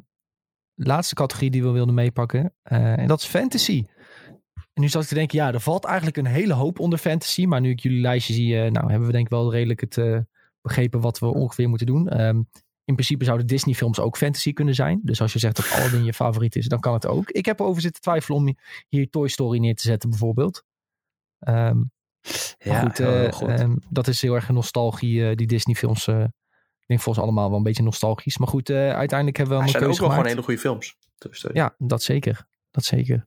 laatste categorie die we wilden meepakken. Eh, en dat is fantasy. En nu zat ik te denken, ja, er valt eigenlijk een hele hoop onder fantasy. Maar nu ik jullie lijstje zie, eh, nou hebben we denk ik wel redelijk het begrepen wat we ongeveer moeten doen. In principe zouden Disney films ook fantasy kunnen zijn. Dus als je zegt dat Aladdin je favoriet is, dan kan het ook. Ik heb erover zitten twijfelen om hier Toy Story neer te zetten bijvoorbeeld. Ehm, goed, heel eh, goed. ehm, dat is heel erg een nostalgie, eh, die Disney films. eh, ik denk volgens allemaal wel een beetje nostalgisch. Maar goed, uiteindelijk hebben we wel zijn ook wel gewoon hele goede films. Ja, dat zeker. Dat zeker.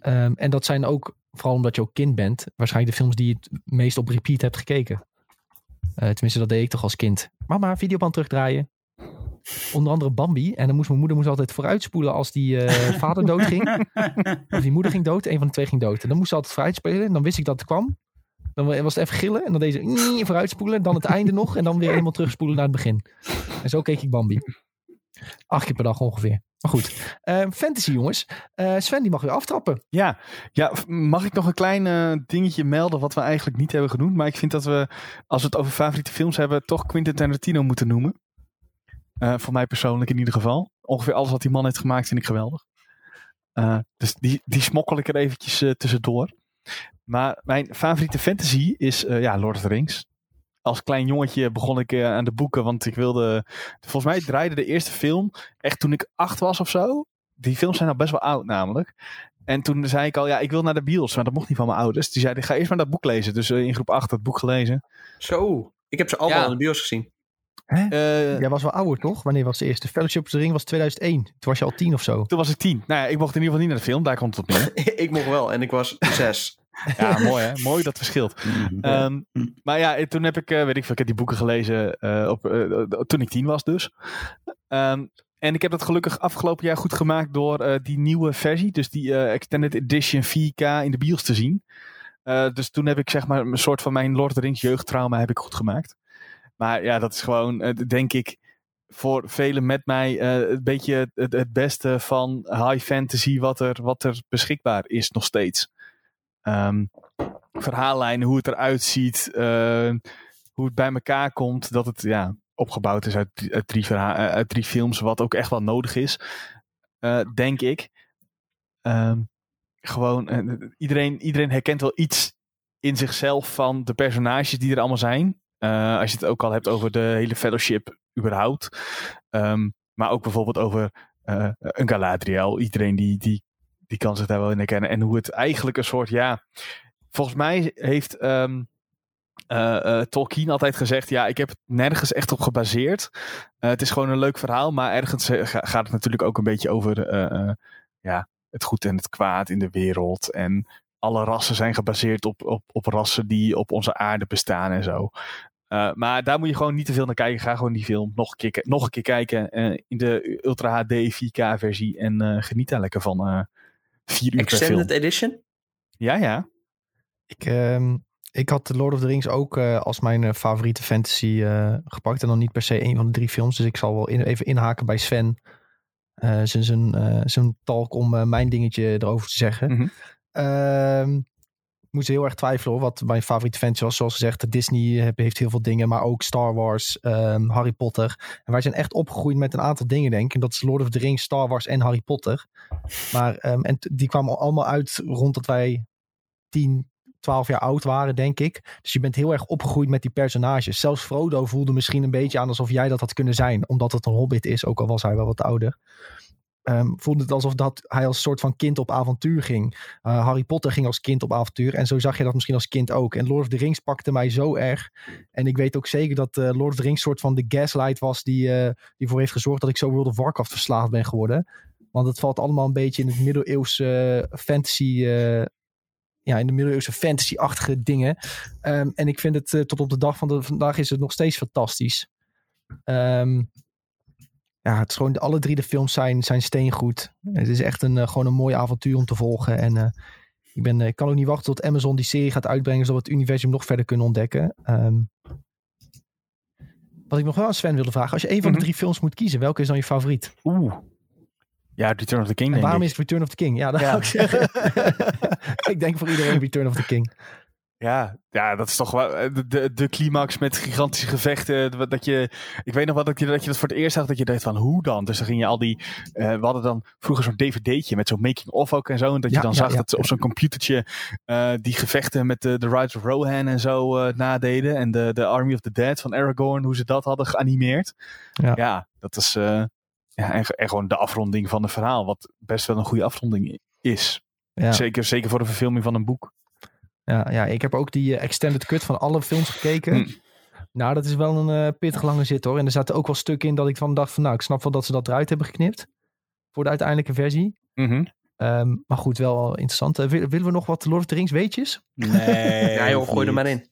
Ehm, en dat zijn ook, vooral omdat je ook kind bent, waarschijnlijk de films die je het meest op repeat hebt gekeken. Tenminste, dat deed ik toch als kind. Mama, videoband terugdraaien. Onder andere Bambi. En dan moest mijn moeder moest altijd vooruitspoelen als die eh, vader doodging. Of die moeder ging dood. Een van de twee ging dood. En dan moest ze altijd vooruitspelen. En dan wist ik dat het kwam. Dan was het even gillen. En dan deed ze vooruitspoelen. Dan het einde nog. En dan weer helemaal terugspoelen naar het begin. En zo keek ik Bambi. Acht keer per dag ongeveer. Maar goed. Eh, fantasy jongens. Eh, Sven die mag weer aftrappen. Ja, ja, mag ik nog een klein eh, dingetje melden wat we eigenlijk niet hebben genoemd. Maar ik vind dat we, als we het over favoriete films hebben, toch Quentin Tarantino moeten noemen. Eh, voor mij persoonlijk in ieder geval. Ongeveer alles wat die man heeft gemaakt vind ik geweldig. Eh, dus die, die smokkel ik er eventjes eh, tussendoor. Maar mijn favoriete fantasy is eh, ja, Lord of the Rings. Als klein jongetje begon ik eh, aan de boeken, want ik wilde... Volgens mij draaide de eerste film echt toen ik acht was of zo. Die films zijn al best wel oud namelijk. En toen zei ik al, ja, ik wil naar de bios, maar dat mocht niet van mijn ouders. Die zeiden, ga eerst maar dat boek lezen. Dus in groep 8 dat boek gelezen. Zo. Ik heb ze allemaal Ja. in de bios gezien. Eh, Jij was wel ouder toch? Wanneer was de eerste? Fellowship of the Ring was 2001. Toen was je al tien of zo. Toen was ik tien. Nou ja, ik mocht in ieder geval niet naar de film, daar komt het op neer. ik mocht wel en ik was zes. Ja, mooi hè. Mooi dat verschilt. Ehm, maar ja, toen heb ik, eh, weet ik veel, ik heb die boeken gelezen eh, op, toen ik tien was dus. Ehm, en ik heb dat gelukkig afgelopen jaar goed gemaakt door eh, die nieuwe versie, dus die Extended Edition 4K in de bios te zien. Eh, dus toen heb ik zeg maar een soort van mijn Lord of the Rings jeugdtrauma heb ik goed gemaakt. Maar ja, dat is gewoon, eh, denk ik, voor velen met mij eh, een beetje het, beste van high fantasy wat er, wat er beschikbaar is nog steeds. Verhaallijnen, hoe het eruit ziet, eh, hoe het bij elkaar komt, dat het ja, opgebouwd is uit, drie, drie films, wat ook echt wel nodig is, denk ik. Ehm, gewoon, iedereen, iedereen herkent wel iets in zichzelf van de personages die er allemaal zijn. Eh, als je het ook al hebt over de hele fellowship überhaupt. Ehm, maar ook bijvoorbeeld over eh, een Galadriel. Iedereen die, die, die kan zich daar wel in herkennen. En hoe het eigenlijk een soort, ja... Volgens mij heeft ehm, eh, Tolkien altijd gezegd... Ja, ik heb het nergens echt op gebaseerd. Het is gewoon een leuk verhaal. Maar ergens ga- gaat het natuurlijk ook een beetje over... ja, het goed en het kwaad in de wereld. En alle rassen zijn gebaseerd op, op, op rassen die op onze aarde bestaan en zo. Uh, maar daar moet je gewoon niet te veel naar kijken. Ga gewoon die film nog een keer, nog een keer kijken uh, in de Ultra HD 4K versie. En uh, geniet daar lekker van. Uh, vier uur Extended per film. Edition? Ja, ja. Ik, uh, ik had The Lord of the Rings ook uh, als mijn uh, favoriete fantasy uh, gepakt. En dan niet per se een van de drie films. Dus ik zal wel in, even inhaken bij Sven. Uh, zijn talk om uh, mijn dingetje erover te zeggen. Mm -hmm. Moest heel erg twijfelen hoor, wat mijn favoriete fantasy was. Zoals gezegd, Disney heeft heel veel dingen, maar ook Star Wars, um, Harry Potter. En wij zijn echt opgegroeid met een aantal dingen, denk ik. En dat is Lord of the Rings, Star Wars en Harry Potter. Maar um, en die kwamen allemaal uit rond dat wij 10, 12 jaar oud waren, denk ik. Dus je bent heel erg opgegroeid met die personages. Zelfs Frodo voelde misschien een beetje aan alsof jij dat had kunnen zijn. Omdat het een hobbit is, ook al was hij wel wat ouder. Um, voelde het alsof dat hij als soort van kind op avontuur ging. Uh, Harry Potter ging als kind op avontuur. En zo zag je dat misschien als kind ook. En Lord of the Rings pakte mij zo erg. En ik weet ook zeker dat uh, Lord of the Rings soort van de gaslight was... die, uh, die voor heeft gezorgd dat ik zo World of Warcraft verslaafd ben geworden. Want het valt allemaal een beetje in het middeleeuwse fantasy... eh, ja, in de middeleeuwse fantasy-achtige dingen. Um, en ik vind het tot op de dag van vandaag is het nog steeds fantastisch. Um, ja, het is gewoon, alle drie de films zijn, zijn steengoed. Het is echt een, uh, gewoon een mooi avontuur om te volgen. En uh, ik, ben, ik kan ook niet wachten tot Amazon die serie gaat uitbrengen, zodat we het universum nog verder kunnen ontdekken. Um, wat ik nog wel aan Sven wilde vragen, als je een van Mhm. de drie films moet kiezen, welke is dan je favoriet? Oeh. Ja, Return of the King, En waarom ik. is Return of the King? Ja, dat Ja. zou ik zeggen. ik denk voor iedereen Return of the King. Ja, ja, dat is toch wel eh, de, de, climax met gigantische gevechten. wat- Dat je, ik weet nog wat dat je, dat je dat voor het eerst zag, dat je dacht van hoe dan? Dus dan ging je al die, eh, we hadden dan vroeger zo'n dvd'tje met zo'n making-of ook en zo. En dat je Ja, dan ja, zag ja. dat ze op zo'n computertje eh, die gevechten met de, de Rise of Rohan en zo eh, nadeden. En de, de Army of the Dead van Aragorn, hoe ze dat hadden geanimeerd. Ja. Ja, dat is eh, ja, en, en gewoon de afronding van het verhaal, wat best wel een goede afronding is. Ja. Zeker, zeker voor de verfilming van een boek. Ja, ja, ik heb ook die eh, extended cut van alle films gekeken. Hm. Nou, dat is wel een eh pittig lange zit hoor. En er zaten ook wel stukken in dat ik van dacht van nou, ik snap wel dat ze dat eruit hebben geknipt. Voor de uiteindelijke versie. Mhm. Ehm, maar goed, wel interessant. Eh, wil- willen we nog wat Lord of the Rings weetjes? Nee. Ja joh, gooi er maar in.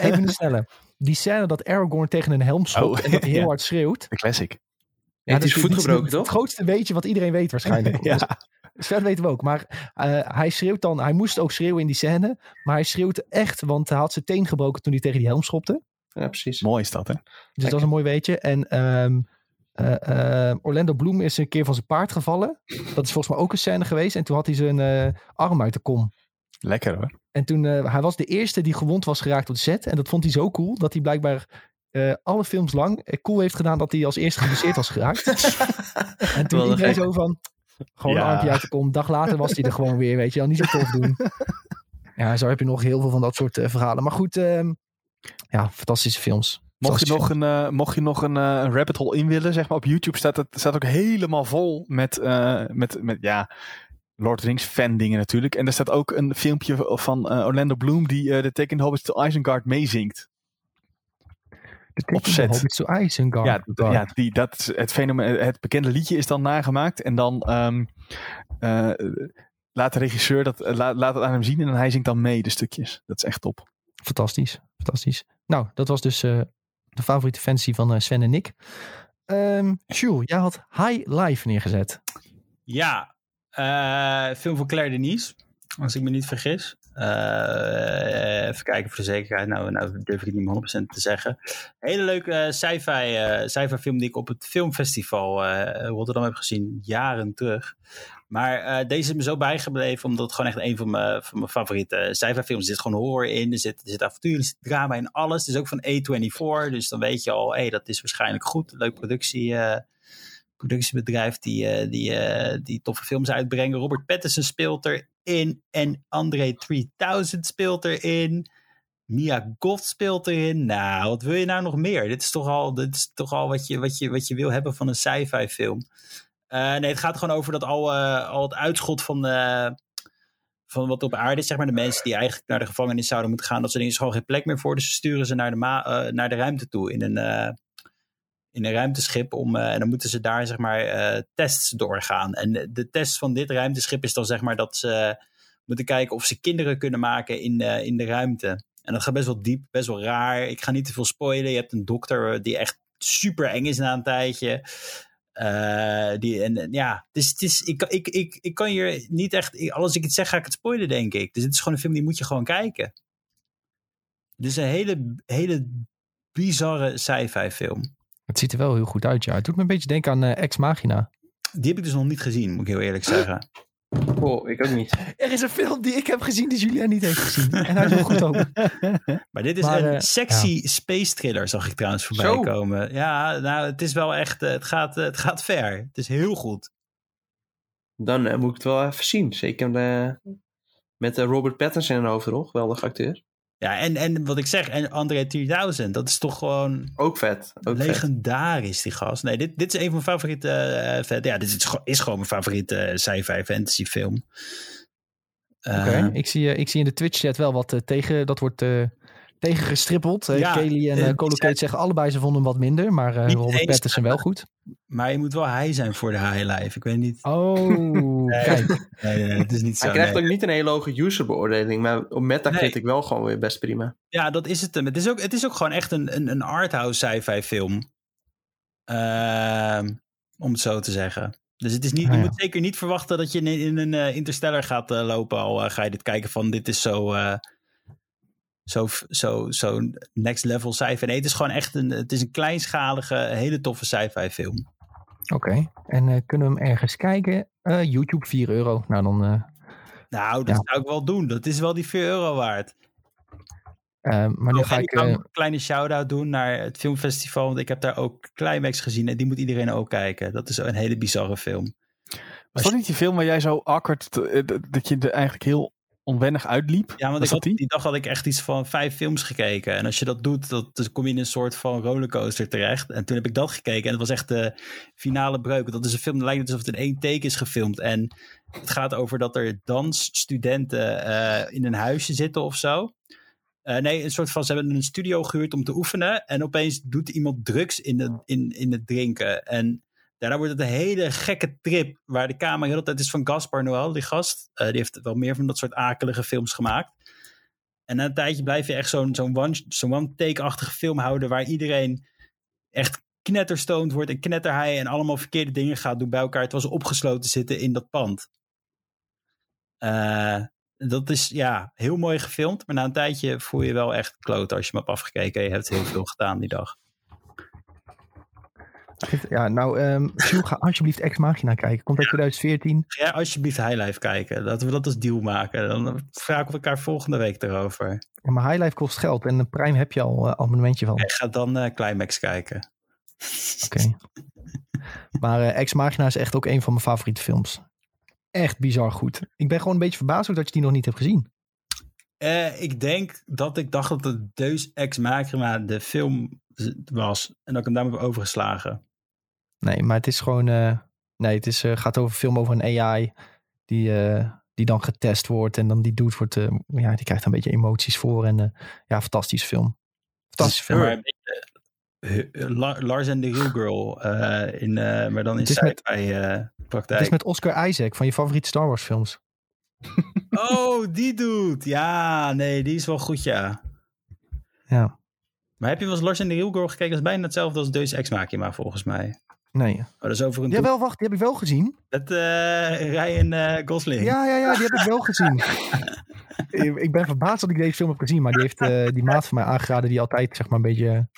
Even een snelle. Die scène dat Aragorn tegen een helm schopt Oh, en dat hij heel ja. hard schreeuwt. De classic. Ja, hij dat zijn voet is gebroken, Het toch? grootste weetje wat iedereen weet waarschijnlijk. Ja. Dat weten we ook. Maar eh, hij schreeuwt dan, hij moest ook schreeuwen in die scène. Maar hij schreeuwt echt, want hij had zijn teen gebroken toen hij tegen die helm schopte. Ja, precies. Mooi is dat, hè? Dus dat is een mooi weetje. En ehm, eh, eh, Orlando Bloom is een keer van zijn paard gevallen. Dat is volgens mij ook een scène geweest. En toen had hij zijn eh, arm uit de kom. Lekker hoor. En toen, eh, hij was de eerste die gewond was geraakt op de set. En dat vond hij zo cool, dat hij blijkbaar eh, alle films lang cool heeft gedaan dat hij als eerste geblesseerd was geraakt. en toen iedereen zo van, gewoon Ja. een armpje uit de kom. Dag later was hij er gewoon weer, weet je wel. Niet zo tof doen. ja, zo heb je nog heel veel van dat soort eh, verhalen. Maar goed, ehm, ja, fantastische films. Mocht je nog een, eh, mocht je nog een, eh, een rabbit hole in willen, zeg maar, op YouTube staat het staat ook helemaal vol met, met, met ja, Lord of the Rings fan dingen natuurlijk. En er staat ook een filmpje van Orlando Bloom die de the Hobbits to Isengard meezingt. De opzet. Hobbits to Isengard. Ja, ja die, dat, het, fenomeen, het bekende liedje is dan nagemaakt. En dan ehm, eh, laat de regisseur dat, eh, laat, laat het aan hem zien en hij zingt dan mee de stukjes. Dat is echt top. Fantastisch, fantastisch. Nou, dat was dus eh, de favoriete fancy van eh, Sven en Nick. Ehm Jules, jij had High Life neergezet. Ja, eh, film van Claire Denise, als ik me niet vergis. Eh, even kijken voor de zekerheid. Nou, nou durf ik het niet meer 100% te zeggen. Hele leuke eh, sci-fi, eh, sci-fi film die ik op het filmfestival Rotterdam heb gezien, jaren terug. Maar deze is me zo bijgebleven, omdat het gewoon echt een van mijn, favoriete sci-fi films is. Er zit gewoon horror in, er zit, er zit avontuur, er zit drama in, alles. Het is ook van A24, dus dan weet je al, hey, dat is waarschijnlijk goed. Leuk productie, productiebedrijf die, die, die toffe films uitbrengen. Robert Pattinson speelt erin en André 3000 speelt erin. Mia Goth speelt erin. Nou, wat wil je nou nog meer? Dit is toch al, dit is toch al wat, je, wat, je, wat je wil hebben van een sci-fi film. Eh, nee, het gaat gewoon over dat al, eh, al het uitschot van, eh, van wat op aarde is. Zeg maar de mensen die eigenlijk naar de gevangenis zouden moeten gaan. Dat dingen is gewoon geen plek meer voor. Dus ze sturen ze naar de, naar de ruimte toe in een, in een ruimteschip. Om, eh, en dan moeten ze daar zeg maar eh, tests doorgaan. En de, test van dit ruimteschip is dan zeg maar dat ze moeten kijken of ze kinderen kunnen maken in, eh, in de ruimte. En dat gaat best wel diep, best wel raar. Ik ga niet te veel spoilen. Je hebt een dokter die echt super eng is na een tijdje. Die, en, ja, dus het is, ik, ik, ik, ik kan hier niet echt, ik- als ik het zeg, ga ik het spoilen, denk ik. Dus het is gewoon een film die moet je gewoon kijken. Het is een hele, hele bizarre sci-fi film. Het ziet er wel heel goed uit, ja. Het doet me een beetje denken aan eh, Ex Machina. Die heb ik dus nog niet gezien, moet ik heel eerlijk zeggen. Oh, ik ook niet. Er is een film die ik heb gezien die Julia niet heeft gezien. En hij is wel goed ook. Maar dit is Maar, een eh, sexy space thriller, zag ik trouwens voorbij Zo. komen. Ja, nou, het is wel echt, eh, het gaat, het gaat ver. Het is heel goed. Dan moet ik het wel even zien. Zeker eh, met Robert Pattinson in de hoofdrol. Geweldige acteur. Ja, en, en wat ik zeg, en André 3000, dat is toch gewoon Ook vet. Ook vet. legendarisch, die gast. Nee, dit, dit is een van mijn favoriete, eh, vet- ja, dit is, gewoon- is gewoon mijn favoriete eh, sci-fi fantasy film. Eh, Oké, ik, zie, eh, ik zie in de Twitch-chat wel wat eh, tegen, dat wordt tegengestrippeld. Uh, Ja, Kelly en eh, uh, Colo die Kate zeggen allebei ze vonden hem wat minder. Maar eh, Niet Robert Pattinson wel goed. Maar je moet wel hij zijn voor de high life. Ik weet niet. Oh, kijk. Nee, nee, nee, het is niet zo. Hij krijgt nee. ook niet een hele hoge userbeoordeling. Maar op Metacritic wel gewoon weer best prima. Ja, dat is het. Het is ook, het is ook gewoon echt een, een, een arthouse sci-fi film. Ehm, om het zo te zeggen. Dus het is niet, Ah, je ja. moet zeker niet verwachten dat je in, in een eh, Interstellar gaat lopen. Al ga je dit kijken van dit is zo, eh, zo, zo, zo next level sci-fi. Nee, het is gewoon echt een, het is een kleinschalige, hele toffe sci-fi film. Oké. En eh, kunnen we hem ergens kijken? Eh, YouTube 4 euro. Nou, dan... eh, Nou, dat Ja. zou ik wel doen. Dat is wel die 4 euro waard. maar nu Oh, ga en ik... eh, een kleine shout-out doen naar het filmfestival. Want ik heb daar ook Climax gezien. En die moet iedereen ook kijken. Dat is een hele bizarre film. Was dat niet die film waar jij zo awkward, eh, d- dat je er eigenlijk heel onwennig uitliep? Ja, want ik had, die? die dag had ik echt iets van vijf films gekeken. En als je dat doet, dat, dan kom je in een soort van rollercoaster terecht. En toen heb ik dat gekeken. En het was echt de finale breuk. Dat is een film, dat lijkt alsof het in één take is gefilmd. En het gaat over dat er dansstudenten eh, in een huisje zitten of zo. Eh, nee, een soort van, ze hebben een studio gehuurd om te oefenen. En opeens doet iemand drugs in, de, in, in het drinken. En daarna wordt het een hele gekke trip. Waar de camera de hele tijd is van Gaspar Noël, die gast. Eh, die heeft wel meer van dat soort akelige films gemaakt. En na een tijdje blijf je echt zo'n zo'n one, zo'n one-take-achtige film houden. Waar iedereen echt knetterstoned wordt en knetterhigh. En allemaal verkeerde dingen gaat doen bij elkaar. Terwijl ze opgesloten zitten in dat pand. Eh, dat is ja, heel mooi gefilmd. Maar na een tijdje voel je wel echt kloot als je hem hebt afgekeken. Je hebt heel veel gedaan die dag. Ja, nou, Jules, ga alsjeblieft Ex Machina kijken. Komt uit 2014. Ja, alsjeblieft Highlife kijken. Laten we dat als deal maken. Dan vragen we elkaar volgende week erover. Ja, maar Highlife kost geld en een Prime heb je al eh, abonnementje van. Ik ga dan eh, Climax kijken. Oké. maar eh, Ex Machina is echt ook een van mijn favoriete films. Echt bizar goed. Ik ben gewoon een beetje verbaasd ook dat je die nog niet hebt gezien. Ik denk dat ik dacht dat het Deus Ex Machina de film was. En dat ik hem daarmee heb overgeslagen. Nee, maar het is gewoon... eh, nee, het is, eh, gaat over een film over een AI die, eh, die dan getest wordt. En dan die doet wordt... ja, die krijgt een beetje emoties voor. En ja, fantastische film. Fantastische film. Maar Lars and the Real Girl. in, maar dan in sci-fi eh, Het praktijk. is met Oscar Isaac van je favoriete Star Wars films. Oh, die doet. Ja, nee, die is wel goed, ja. Ja, Maar heb je wel eens Lars and the Real Girl gekeken? Dat is bijna hetzelfde als Deus Ex Machina, volgens mij. Nee. Oh, dat is over een Ja, wel, wacht, die heb ik wel gezien. Met eh Ryan eh, Gosling. Ja, ja, ja, die heb ik wel gezien. ik ik ben verbaasd dat ik deze film heb gezien, maar die heeft eh, die maat van mij aangeraden die altijd zeg maar een beetje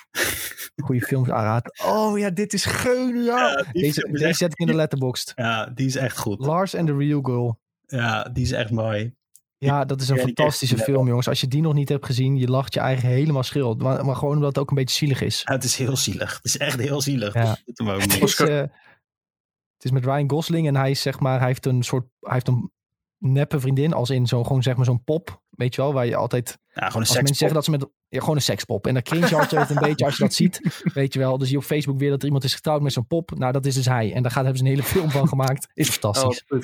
goede films aanraadt. Oh ja, dit is geniaal. Ja, deze, deze echt- zet ik in de letterboxd. Ja, die is echt goed. Lars and the Real Girl. Ja, die is echt mooi. Ja, dat is een fantastische film, jongens. Als je die nog niet hebt gezien, je lacht je eigen helemaal schil. Maar, maar gewoon omdat het ook een beetje zielig is. Ja, het is heel zielig. Het is echt heel zielig. Ja. Ook Het is, eh, het is met Ryan Gosling en hij is zeg maar, hij heeft een soort, hij heeft een neppe vriendin, als in zo gewoon zeg maar zo'n pop, weet je wel, waar je altijd Ja, gewoon een Als mensen sekspop. zeggen dat ze met ja, gewoon een sekspop. En dan cringe je altijd een beetje als je dat ziet. Weet je wel. Dus zie je op Facebook weer dat er iemand is getrouwd met zo'n pop. Nou, dat is dus hij. En daar gaat, hebben ze een hele film van gemaakt. Is fantastisch. Oh,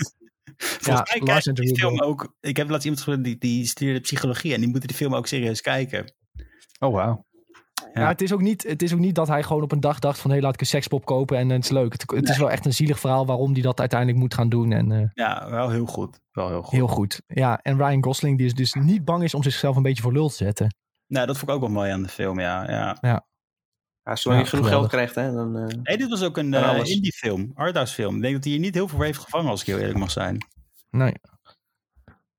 Volgens mij the die Real film ook... Ik heb laatst iemand gehoord die, die studeerde psychologie. En die moeten die film ook serieus kijken. Oh, wauw. Ja. het, is ook niet, het is ook niet dat hij gewoon op een dag dacht van... hé, laat ik een sekspop kopen en het is leuk. Het, het is wel echt een zielig verhaal waarom hij dat uiteindelijk moet gaan doen. En eh, Ja, wel heel goed. Wel heel goed. heel goed. Ja, en Ryan Gosling die is dus niet bang is om zichzelf een beetje voor lul te zetten. Nou, dat vond ik ook wel mooi aan de film, ja. ja. Ja, zolang Ja, je genoeg geld krijgt, hè, dan... eh, Nee, dit was ook een En eh, indie film. Arthouse film. Ik denk dat hij hier niet heel veel voor heeft gevangen, als ik heel eerlijk mag zijn. Nee.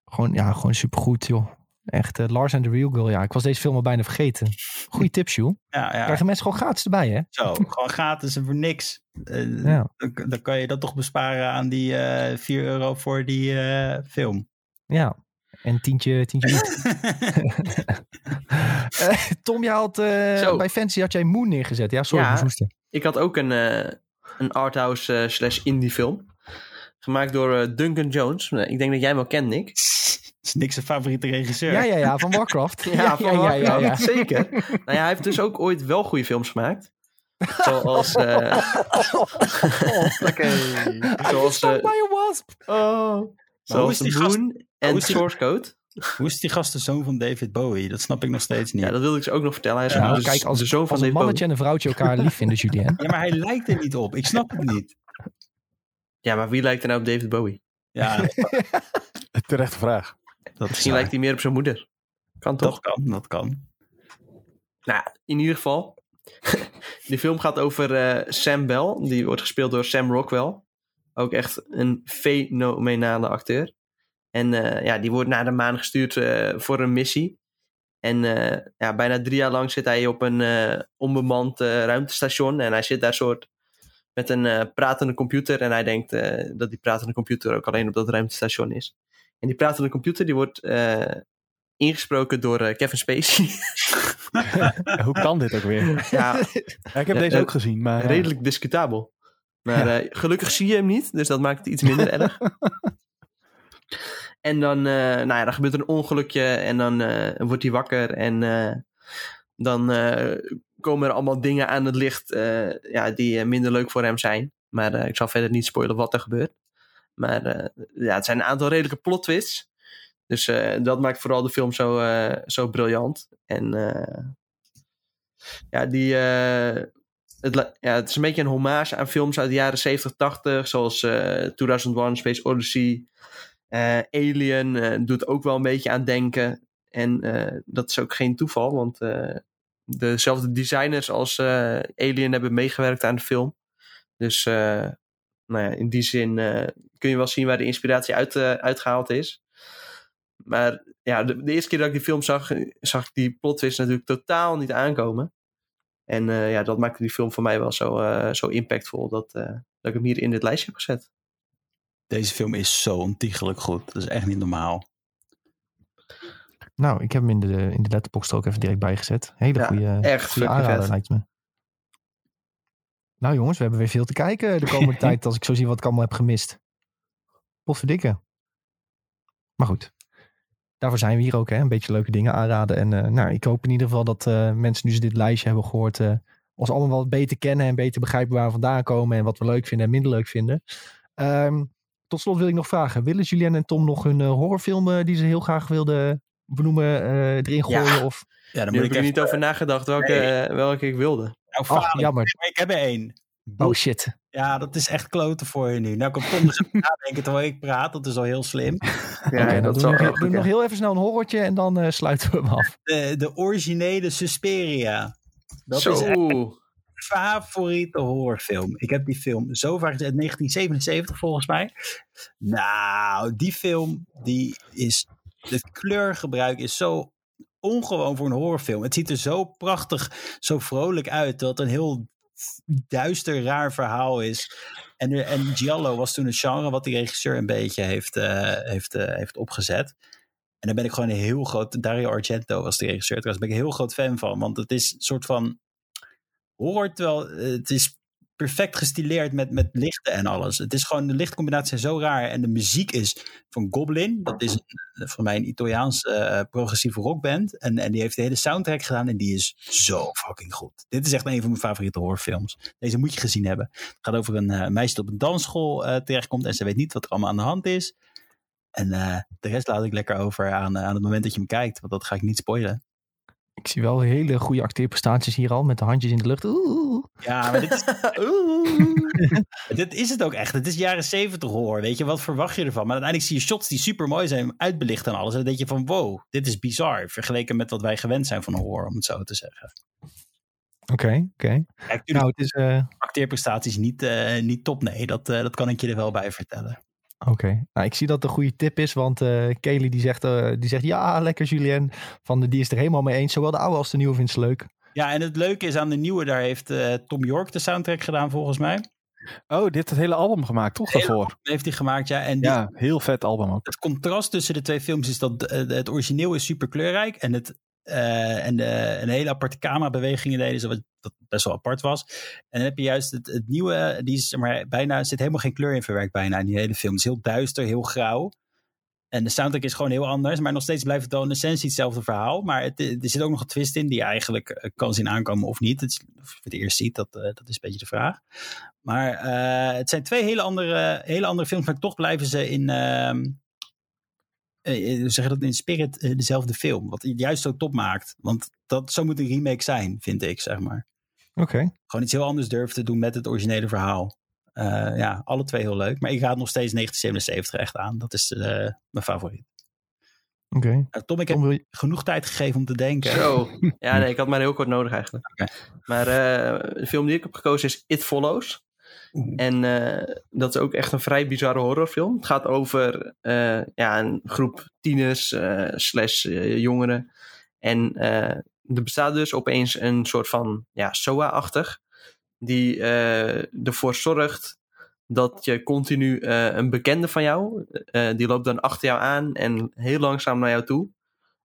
Gewoon, ja, gewoon supergoed, joh. Echt, eh, Lars and the Real Girl. Ja, ik was deze film al bijna vergeten. Goeie tips, joh. Ja, ja. Krijgen mensen gewoon gratis erbij, hè? Zo, gewoon gratis en voor niks. Eh, Ja. dan, dan kan je dat toch besparen aan die eh 4 euro voor die eh, film. Ja. En tientje, tientje niet. Eh, Tom, je had eh, bij Fancy had jij Moon neergezet. Ja, sorry, Ja. ik had ook een, eh, een arthouse slash indie film. Gemaakt door eh, Duncan Jones. Ik denk dat jij hem wel kent, Nick. is niks zijn favoriete regisseur. Ja, ja, ja, van Warcraft. Ja, van ja, ja, ja, Warcraft, zeker. nou ja, hij heeft dus ook ooit wel goede films gemaakt. Zoals, eh zoals, eh, by a wasp. oh, zoals Moon en hoe is die- Source Code. Hoe is die gast de zoon van David Bowie? Dat snap ik nog steeds niet. Ja, dat wilde ik ze ook nog vertellen. Hij is Ja, dus kijk, als, de zoon van als een mannetje en een vrouwtje elkaar lief vinden, Julien. Ja, maar hij lijkt er niet op. Ik snap het niet. Ja, maar wie lijkt er nou op David Bowie? Ja, Terechte vraag. dat, Misschien lijkt hij meer op zijn moeder. Kan toch? dat kan, dat kan. Nou, in ieder geval. die film gaat over eh, Sam Bell. Die wordt gespeeld door Sam Rockwell. Ook echt een fenomenale acteur. En eh, ja, die wordt naar de maan gestuurd eh, voor een missie. En eh, ja, bijna drie jaar lang zit hij op een eh, onbemand eh, ruimtestation. En hij zit daar soort met een eh, pratende computer. En hij denkt eh, dat die pratende computer ook alleen op dat ruimtestation is. En die pratende computer die wordt eh, ingesproken door eh, Kevin Spacey. Hoe kan dit ook weer? ja, Ja, ik heb Ja, deze ook gezien, maar ja. redelijk discutabel. Maar eh, gelukkig zie je hem niet, dus dat maakt het iets minder erg. En dan, eh, nou ja, dan gebeurt er een ongelukje en dan eh, wordt hij wakker en eh, dan komen er allemaal dingen aan het licht ja, die minder leuk voor hem zijn. Maar ik zal verder niet spoilen wat er gebeurt. Maar ja, het zijn een aantal redelijke plot twists. Dus dat maakt vooral de film zo, zo briljant. En ja, die, het, ja, het is een beetje een hommage aan films uit de jaren 70, 80, zoals eh 2001, Space Odyssey. Eh, Alien eh, doet ook wel een beetje aan denken. En eh, dat is ook geen toeval, want dezelfde designers als Alien hebben meegewerkt aan de film. Dus nou ja, in die zin kun je wel zien waar de inspiratie uit, eh, uitgehaald is. Maar ja, de, eerste keer dat ik die film zag, zag ik die plot twist natuurlijk totaal niet aankomen. En ja, dat maakte die film voor mij wel zo, zo impactvol dat, dat ik hem hier in dit lijstje heb gezet. Deze film is zo ontiegelijk goed. Dat is echt niet normaal. Nou, ik heb hem in de, in de letterbox er ook even direct bijgezet. Hele Ja, goede, echt aanrader lijkt me. Nou jongens, we hebben weer veel te kijken de komende tijd als ik zo zie wat ik allemaal heb gemist. Potverdikke. Maar goed, daarvoor zijn we hier ook, hè? een beetje leuke dingen aanraden. En eh, nou, ik hoop in ieder geval dat eh, mensen nu ze dit lijstje hebben gehoord, eh, ons allemaal wat beter kennen en beter begrijpen waar we vandaan komen en wat we leuk vinden en minder leuk vinden. Ehm, tot slot wil ik nog vragen, willen Julien en Tom nog hun eh, horrorfilm die ze heel graag wilden benoemen eh, erin Ja. gooien? Of... Ja, moet heb ik ik er even... niet over nagedacht welke, Nee. eh, welke ik wilde. Nou, jammer. Ik heb er één. Oh shit. Ja, dat is echt kloten voor je nu. Nou kan Tom dus even nadenken terwijl ik praat. Dat is al heel slim. Ja, dat doen zal we nog, doen nog heel even snel een horrortje en dan eh, sluiten we hem af. De, de originele Susperia. Dat Zo. is echt favoriete horrorfilm. Ik heb die film zo vaak gezien. Uit 1977 volgens mij. Nou, die film die is... Het kleurgebruik is zo ongewoon voor een horrorfilm. Het ziet er zo prachtig, zo vrolijk uit. Dat een heel duister, raar verhaal is. En, en Giallo was toen het genre wat die regisseur een beetje heeft, eh, heeft, eh, heeft opgezet. En daar ben ik gewoon een heel groot... Dario Argento was de regisseur. Trouwens ben ik een heel groot fan van. Want het is een soort van horror. Terwijl eh, het is perfect gestileerd met, met lichten en alles. Het is gewoon... De lichtcombinaties zijn zo raar. En de muziek is van Goblin. Dat is een, voor mij een Italiaanse eh, progressieve rockband. En, en die heeft de hele soundtrack gedaan. En die is zo fucking goed. Dit is echt een van mijn favoriete horrorfilms. Deze moet je gezien hebben. Het gaat over een eh, meisje dat op een dansschool eh, terechtkomt. En ze weet niet wat er allemaal aan de hand is. En eh, de rest laat ik lekker over aan, eh, aan het moment dat je hem kijkt. Want dat ga ik niet spoilen. Ik zie wel hele goede acteerprestaties hier al met de handjes in de lucht. Oeh. Ja, maar dit is, Oeh. dit is het ook echt. Het is jaren zeventig hoor. Weet je, wat verwacht je ervan? Maar uiteindelijk zie je shots die super mooi zijn, uitbelicht en alles. En dan denk je van wow, dit is bizar. Vergeleken met wat wij gewend zijn van horror, om het zo te zeggen. Oké, oké. Nou, het is... eh, acteerprestaties niet, eh, niet top, nee. Dat, eh, dat kan ik je er wel bij vertellen. Oké, nou, ik zie dat het een goede tip is, want eh Kelly die zegt, eh, die zegt ja, lekker Julien. Van, de- die is er helemaal mee eens. Zowel de oude als de nieuwe vindt ze leuk. Ja, en het leuke is aan de nieuwe, daar heeft eh, Tom York de soundtrack gedaan volgens mij. Oh, dit heeft het hele album gemaakt, toch? Daarvoor. Heeft hij gemaakt, ja. En die- Ja, heel vet album ook. het contrast tussen de twee films is dat het origineel is super kleurrijk en het eh, en een hele aparte camerabewegingen deden wat, wat best wel apart was. En dan heb je juist het, het nieuwe, die is zeg maar bijna, zit helemaal geen kleur in verwerkt bijna in die hele film. Het is heel duister, heel grauw. En de soundtrack is gewoon heel anders, maar nog steeds blijft het wel in essentie hetzelfde verhaal. Maar het, er zit ook nog een twist in die eigenlijk eh, kan zien aankomen of niet. Het of je het eerst ziet, dat, eh, dat is een beetje de vraag. Maar het zijn twee hele andere, hele andere films, maar toch blijven ze in, ehm, eh, eh, zeg je dat in spirit eh, dezelfde film. Wat het juist zo top maakt. Want dat, zo moet een remake zijn, vind ik, zeg maar. Oké, Gewoon iets heel anders durven te doen met het originele verhaal. Eh, ja, alle twee heel leuk. Maar ik raad nog steeds 1977 echt aan. Dat is eh, mijn favoriet. oké. Tom, ik heb Tom, wil je- genoeg tijd gegeven om te denken. Zo. Ja, nee, ik had maar heel kort nodig eigenlijk. Maar eh, de film die ik heb gekozen is It Follows. Oeh. En eh, dat is ook echt een vrij bizarre horrorfilm. Het gaat over eh, ja, een groep tieners eh, slash jongeren. En er bestaat dus opeens een soort van ja, SOA-achtig. die ervoor zorgt dat je continu een bekende van jou, die loopt dan achter jou aan en heel langzaam naar jou toe.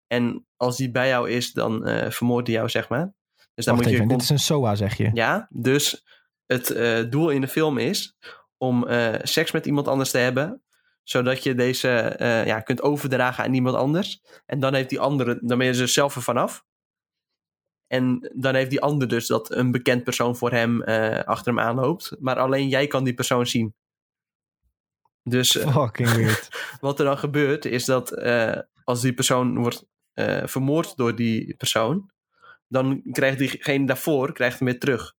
En als die bij jou is, dan vermoordt hij jou, zeg maar. Dus dan Wacht moet je even, dit is een SOA, zeg je. ja, dus het eh, doel in de film is om eh, seks met iemand anders te hebben, zodat je deze eh, ja, kunt overdragen aan iemand anders. En dan heeft die andere, dan ben je er dus zelf er vanaf. En dan heeft die ander dus dat een bekend persoon voor hem achter hem aanloopt. Maar alleen jij kan die persoon zien. Dus Fucking weird. wat er dan gebeurt is dat als die persoon wordt vermoord door die persoon, dan krijgt diegene daarvoor krijgt hem weer terug.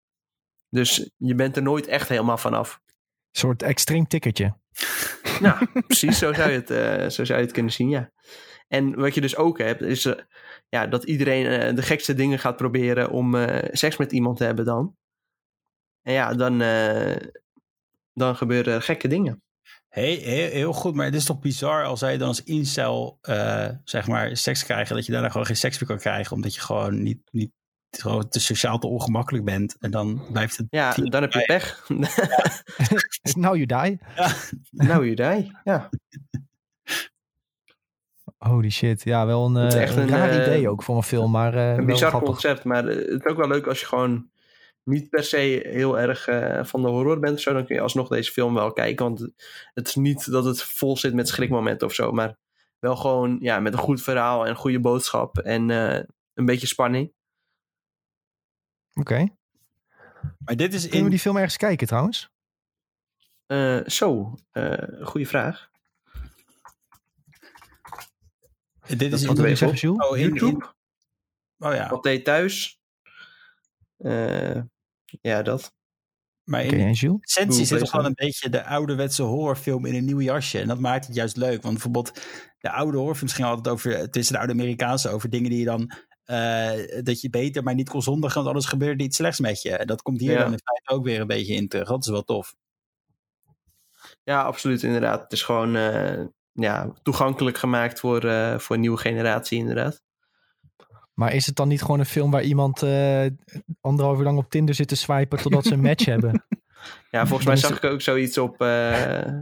Dus je bent er nooit echt helemaal vanaf. Een soort extreem ticketje. Nou, precies, zo zou, je het, eh, zo zou je het kunnen zien, ja. En wat je dus ook hebt, is eh, ja, dat iedereen eh, de gekste dingen gaat proberen om eh, seks met iemand te hebben dan. En ja, dan, eh, dan gebeuren er gekke dingen. Hey, heel, heel goed, maar het is toch bizar als zij dan als incel, eh, zeg maar, seks krijgen, dat je daarna gewoon geen seks meer kan krijgen, omdat je gewoon niet, niet gewoon te sociaal te ongemakkelijk bent. En dan blijft het... Ja, dan heb je pech. Now you die. nou, je die. Ja. Holy shit. Ja, wel een, Het is eh, echt een een, raar eh, idee ook voor een film, maar eh Een wel bizar grappig. concept, maar eh, het is ook wel leuk als je gewoon niet per se heel erg eh, van de horror bent of zo. Dan kun je alsnog deze film wel kijken. Want het is niet dat het vol zit met schrikmomenten of zo. Maar wel gewoon ja, met een goed verhaal en een goede boodschap. En eh, een beetje spanning. Oké. Maar dit is Kunnen we in... die film ergens kijken trouwens? Eh, zo, eh goede vraag. Dit is Wat in, wil je weet zeggen, ik Jules? oh, in, in, YouTube, oh ja, wat deed thuis? Eh, ja, dat. maar Oké, in essentie Hoe zit toch je? een beetje de ouderwetse horrorfilm in een nieuw jasje. En dat maakt het juist leuk. Want bijvoorbeeld de oude horrorfilms gingen altijd over, het is de oude Amerikaanse, over dingen die je dan, dat je beter maar niet kon zondigen, want anders gebeurde iets slechts met je. En dat komt hier Ja. dan in feite ook weer een beetje in terug. Dat is wel tof. Ja, absoluut, inderdaad. Het is gewoon eh, ja, toegankelijk gemaakt voor, eh, voor een nieuwe generatie, inderdaad. Maar is het dan niet gewoon een film waar iemand eh anderhalf uur lang op Tinder zit te swipen totdat ze een match hebben? Ja, volgens mij zag ik ook zoiets op, eh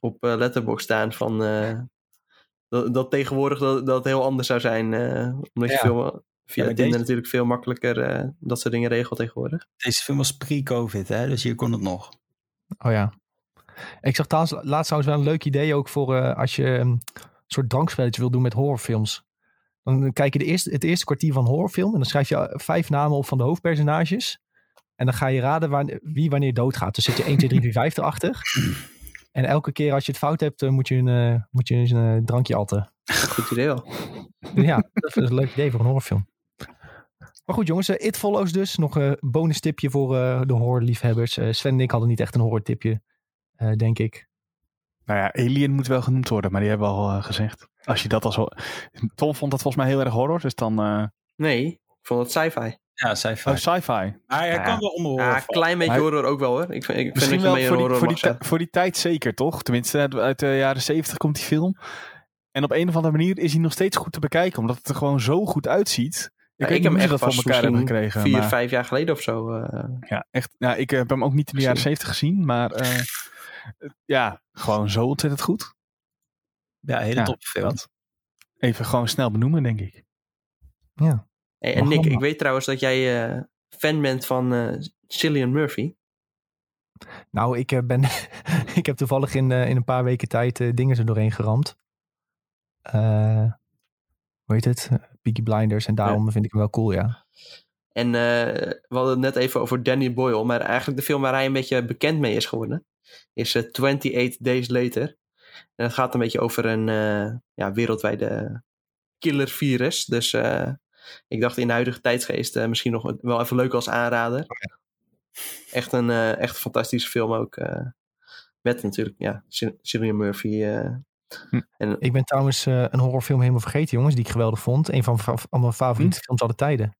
op eh, Letterboxd staan van eh, dat, dat tegenwoordig dat, dat heel anders zou zijn. eh, omdat je veel, via Ja, deze- natuurlijk veel makkelijker eh, dat soort dingen regelt tegenwoordig. Deze film was pre-covid, hè? dus hier kon het nog. Oh ja. Ik zag trouwens, laatst trouwens wel een leuk idee ook voor eh, als je een soort drankspelletje wil doen met horrorfilms. Dan kijk je de eerste, het eerste kwartier van een horrorfilm en dan schrijf je eh, vijf namen op van de hoofdpersonages. En dan ga je raden waar, wie wanneer doodgaat. Dus zet je 1, 2, 3, 4, 5 erachter. En elke keer als je het fout hebt, eh, moet je een, eh, moet je een eh, drankje atten. Goed idee wel. Ja, dat is een leuk idee voor een horrorfilm. Maar goed jongens, It Follows dus. Nog een bonus tipje voor eh, de horrorliefhebbers. Eh Sven en ik hadden niet echt een horrortipje, eh denk ik. Nou ja, Alien moet wel genoemd worden, maar die hebben we al gezegd. Als je dat al zo... Tom vond dat volgens mij heel erg horror, dus dan... eh Nee, ik vond het sci-fi. Ja, sci-fi. Oh, sci-fi. maar hij Ja. kan wel onder horror Ja, een klein beetje horror ook wel hoor. Ik vind, ik vind Misschien dat je wel mee een voor die, horror voor, die, voor tijd zeker, toch? Tenminste, uit- uit de jaren zeventig komt die film. En op een of andere manier is hij nog steeds goed te bekijken, omdat het er gewoon zo goed uitziet. Ja, ik niet heb hem echt dat voor pas elkaar hebben gekregen. vier, maar- vijf jaar geleden of zo. eh, Ja, echt. Ja, ik heb hem ook niet in de jaren zeventig gezien, maar eh, ja, gewoon zo ontzettend goed. Ja, hele Ja, top film. dat. Even gewoon snel benoemen, denk ik. Ja. Hey, en Nick, ik weet trouwens dat jij eh, fan bent van eh Cillian Murphy. Nou, ik, eh, ben, ik heb toevallig in, in een paar weken tijd dingen er doorheen geramd. Hoe heet het? Peaky Blinders. En daarom vind ik hem wel cool, ja. En eh, we hadden het net even over Danny Boyle. Maar eigenlijk de film waar hij een beetje bekend mee is geworden. Is eh 28 Days Later. En het gaat een beetje over een ja, wereldwijde killervirus. Dus eh, ik dacht in de huidige tijdsgeest eh, misschien nog wel even leuk als aanrader. Echt een eh, echt een fantastische film ook. eh, met natuurlijk, ja, Cil- Cillian Murphy. Hm. En Ik ben trouwens een horrorfilm helemaal vergeten, jongens. Die ik geweldig vond. Een van, mijn favoriete films aller tijden.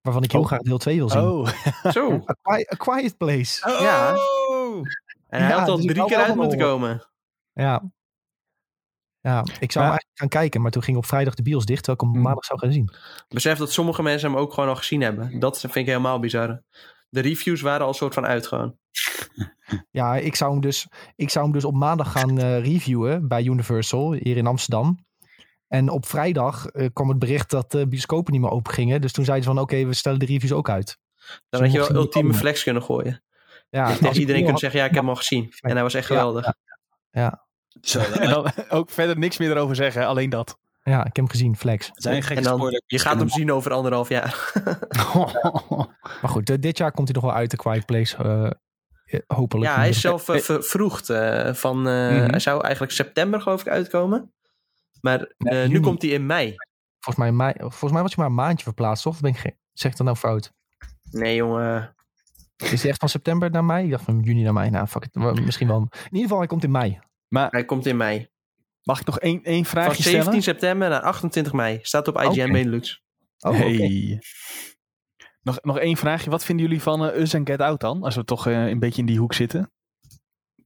Waarvan ik heel Oh. graag deel 2 wil zien. Oh, zo. A, Quiet, A Quiet Place. Ja. Oh! En hij Ja, had al dus drie keer uit moeten komen. Ja. Ja, ik zou hem eigenlijk gaan kijken, maar toen ging op vrijdag de bios dicht, terwijl ik hem op Hmm. maandag zou gaan zien. Besef dat sommige mensen hem ook gewoon al gezien hebben. Dat vind ik helemaal bizar. De reviews waren al soort van uit gewoon. Ja, ik zou hem dus, ik zou hem dus op maandag gaan eh, reviewen bij Universal hier in Amsterdam. En op vrijdag eh, kwam het bericht dat de bioscopen niet meer open gingen. Dus toen zeiden ze van oké, we stellen de reviews ook uit. Dan had je wel ultieme komen. flex kunnen gooien. Ja, ik iedereen had- zeggen, ja, ik heb hem al gezien. En hij was echt Ja, geweldig. Zo, En dan ook verder niks meer erover zeggen, alleen dat. Ja, ik heb hem gezien, Flex. zijn gekke spoiler. je gaat hem zien over anderhalf jaar. Maar goed, dit jaar komt hij nog wel uit, de Quiet Place. eh, eh, hopelijk. Ja, hij is zelf eh, vervroegd. eh, van, eh, Mhm. Hij zou eigenlijk september geloof ik uitkomen. Maar Nee, eh, nu komt hij in mei. Volgens mij, mei, volgens mij was hij maar een maandje verplaatst, toch? Of Ben ik geen, zeg ik dat nou fout? Nee jongen. Is hij echt van september naar mei? Ik dacht van juni naar mei. Nou, fuck it. Wel, Misschien wel. In ieder geval, hij komt in mei. Maar Hij komt in mei. mag ik nog één, één Van vraagje 17 stellen? september naar 28 mei. Staat op IGN. Benelux. Oh, oké. hey. Nog, nog één vraagje. Wat vinden jullie van eh, Us en Get Out dan? Als we toch eh, een beetje in die hoek zitten.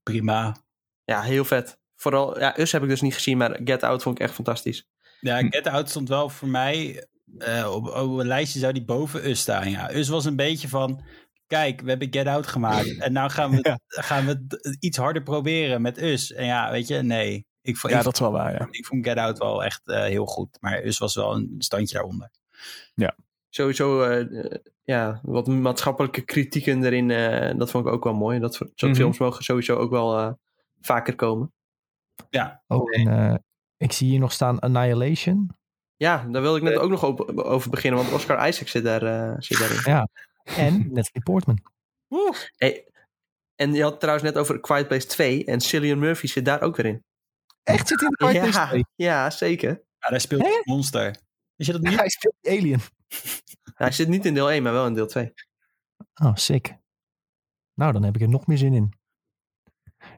Prima. Ja, heel vet. Vooral, ja, Us heb ik dus niet gezien, maar Get Out vond ik echt fantastisch. Ja. Get Out stond wel voor mij... eh, op, op een lijstje zou die boven Us staan. Ja. Us was een beetje van... Kijk, we hebben Get Out gemaakt. En nou gaan we, Ja. gaan we het iets harder proberen met Us. En ja, weet je, nee. Ik vond, Ja, ik, dat is wel waar, ja. ik vond Get Out wel echt eh, heel goed. Maar Us was wel een standje daaronder. Sowieso, eh, eh, ja, wat maatschappelijke kritieken erin, eh, dat vond ik ook wel mooi. Dat soort Mhm. films mogen sowieso ook wel eh, vaker komen. Oh, en eh, ik zie hier nog staan Annihilation. Ja, daar wilde ik net ook nog op- over beginnen, want Oscar Isaac zit, daar, eh, zit daarin. Ja. En Natalie Portman. Hey, en je had het trouwens net over Quiet Place 2 en Cillian Murphy zit daar ook weer in. Echt zit hij in de Quiet Place Ja, 2? ja, zeker. Ja, daar speelt een monster. Is je dat niet? Hij speelt alien. Hij zit niet in deel 1, maar wel in deel 2. Oh, sick. Nou, dan heb ik er nog meer zin in.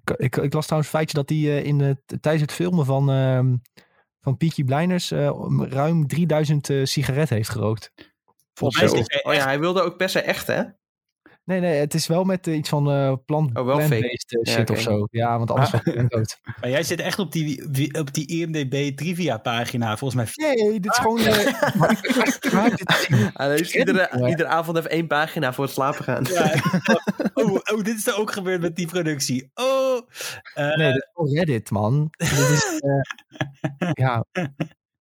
Ik, ik, ik las trouwens het feitje dat hij eh, in het, tijdens het filmen van, ehm van Peaky Blinders eh, ruim 3000 eh, sigaretten heeft gerookt. Volgens mij is hij Oh ja, hij wilde ook per se echt, hè? Nee, nee, het is wel met eh, iets van eh plant, Oh, wel plant-based eh, Ja, shit oké. of zo. Ja, want anders Ah. was het dood. Maar jij zit echt op die, op die IMDB trivia pagina. Volgens mij Nee, dit is gewoon... eh, maar ik- ik maak dit leest ken iedere, avond even één pagina voor het slapen gaan. Ja, oh, oh, dit is er ook gebeurd met die productie. Oh, Eh, Nee, dit is gewoon Reddit, man. Dit is, eh, ja,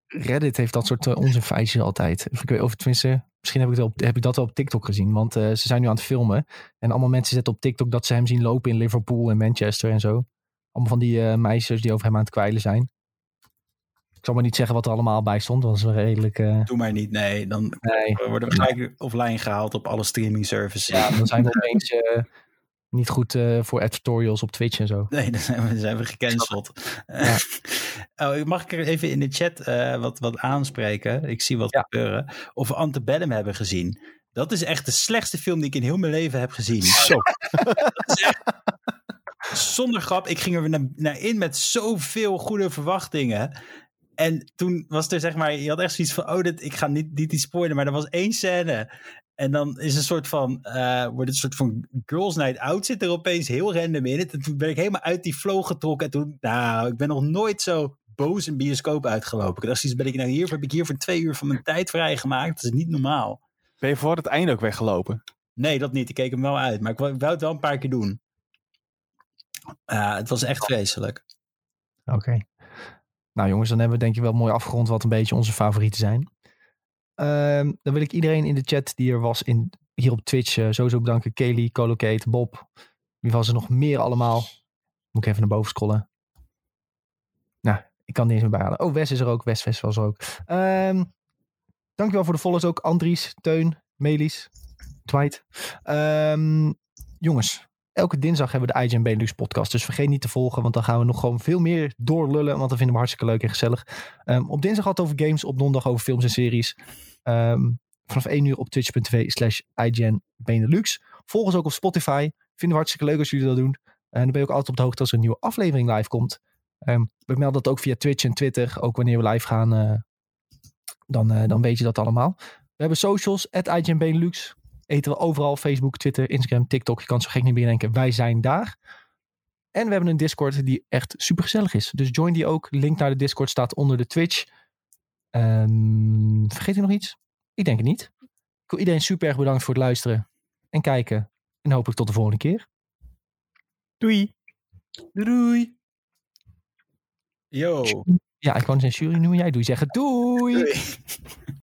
Reddit heeft dat soort uh, onzinfeitjes altijd. Of, ik weet, of tenminste, misschien heb ik, op, heb ik dat wel op TikTok gezien. Want uh, ze zijn nu aan het filmen. En allemaal mensen zetten op TikTok dat ze hem zien lopen in Liverpool en Manchester en zo. Allemaal van die uh, meisjes die over hem aan het kwijlen zijn. Ik zal maar niet zeggen wat er allemaal bij stond. Dat was wel redelijk... Uh... Doe maar niet, nee. Dan nee. worden we gelijk offline gehaald op alle streaming services. Ja, dan zijn we opeens niet goed uh, voor editorials op Twitch en zo. Nee, dan zijn we, dan zijn we gecanceld. Ja. oh, mag ik er even in de chat uh, wat, wat aanspreken? Ik zie wat ja. gebeuren. Of we Antebellum hebben gezien. Dat is echt de slechtste film die ik in heel mijn leven heb gezien. Zo. Zonder grap, ik ging er naar, naar in met zoveel goede verwachtingen. En toen was er zeg maar, je had echt zoiets van, oh, dit, ik ga niet, niet iets spoilen, maar er was één scène. En dan is een soort van, uh, wordt het een soort van girls night out zit er opeens heel random in het. En toen ben ik helemaal uit die flow getrokken. En toen, nou, ik ben nog nooit zo boos in bioscoop uitgelopen. Ik dacht, zoiets, ben ik nou hier, heb ik hier voor twee uur van mijn tijd vrijgemaakt? Dat is niet normaal. Ben je voor het einde ook weggelopen? Nee, dat niet. Ik keek hem wel uit. Maar ik wou het wel een paar keer doen. Uh, het was echt vreselijk. Oké. Okay. Nou jongens, dan hebben we denk ik wel mooi afgerond wat een beetje onze favorieten zijn. Uh, dan wil ik iedereen in de chat die er was in, hier op Twitch uh, sowieso bedanken. Kelly, Colocate, Bob. Wie was er nog meer allemaal? Moet ik even naar boven scrollen. Nou, ik kan niet eens meer bijhalen. Oh, Wes is er ook. Wes, Wes was er ook. Um, dankjewel voor de follows ook. Andries, Teun, Melis, Dwight. Um, jongens, elke dinsdag hebben we de IGN Benelux podcast. Dus vergeet niet te volgen, want dan gaan we nog gewoon veel meer doorlullen. Want dat vinden we hartstikke leuk en gezellig. Um, op dinsdag had het over games, op donderdag over films en series. Um, vanaf 1 uur op twitch.tv slash IGN Benelux. Volg ons ook op Spotify. Vinden we hartstikke leuk als jullie dat doen. En dan ben je ook altijd op de hoogte als er een nieuwe aflevering live komt. Um, we melden dat ook via Twitch en Twitter. Ook wanneer we live gaan, uh, dan, uh, dan weet je dat allemaal. We hebben socials, at IGN Benelux eten we overal. Facebook, Twitter, Instagram, TikTok. Je kan zo gek niet meer denken. Wij zijn daar. En we hebben een Discord die echt super gezellig is. Dus join die ook. Link naar de Discord staat onder de Twitch. Ehm, vergeet u nog iets? Ik denk het niet. Ik wil iedereen super erg bedankt voor het luisteren en kijken. En hopelijk tot de volgende keer. Doei. Doei. Yo. Ja, ik wou zijn jury noemen. Jij doe zeggen doei. Doei.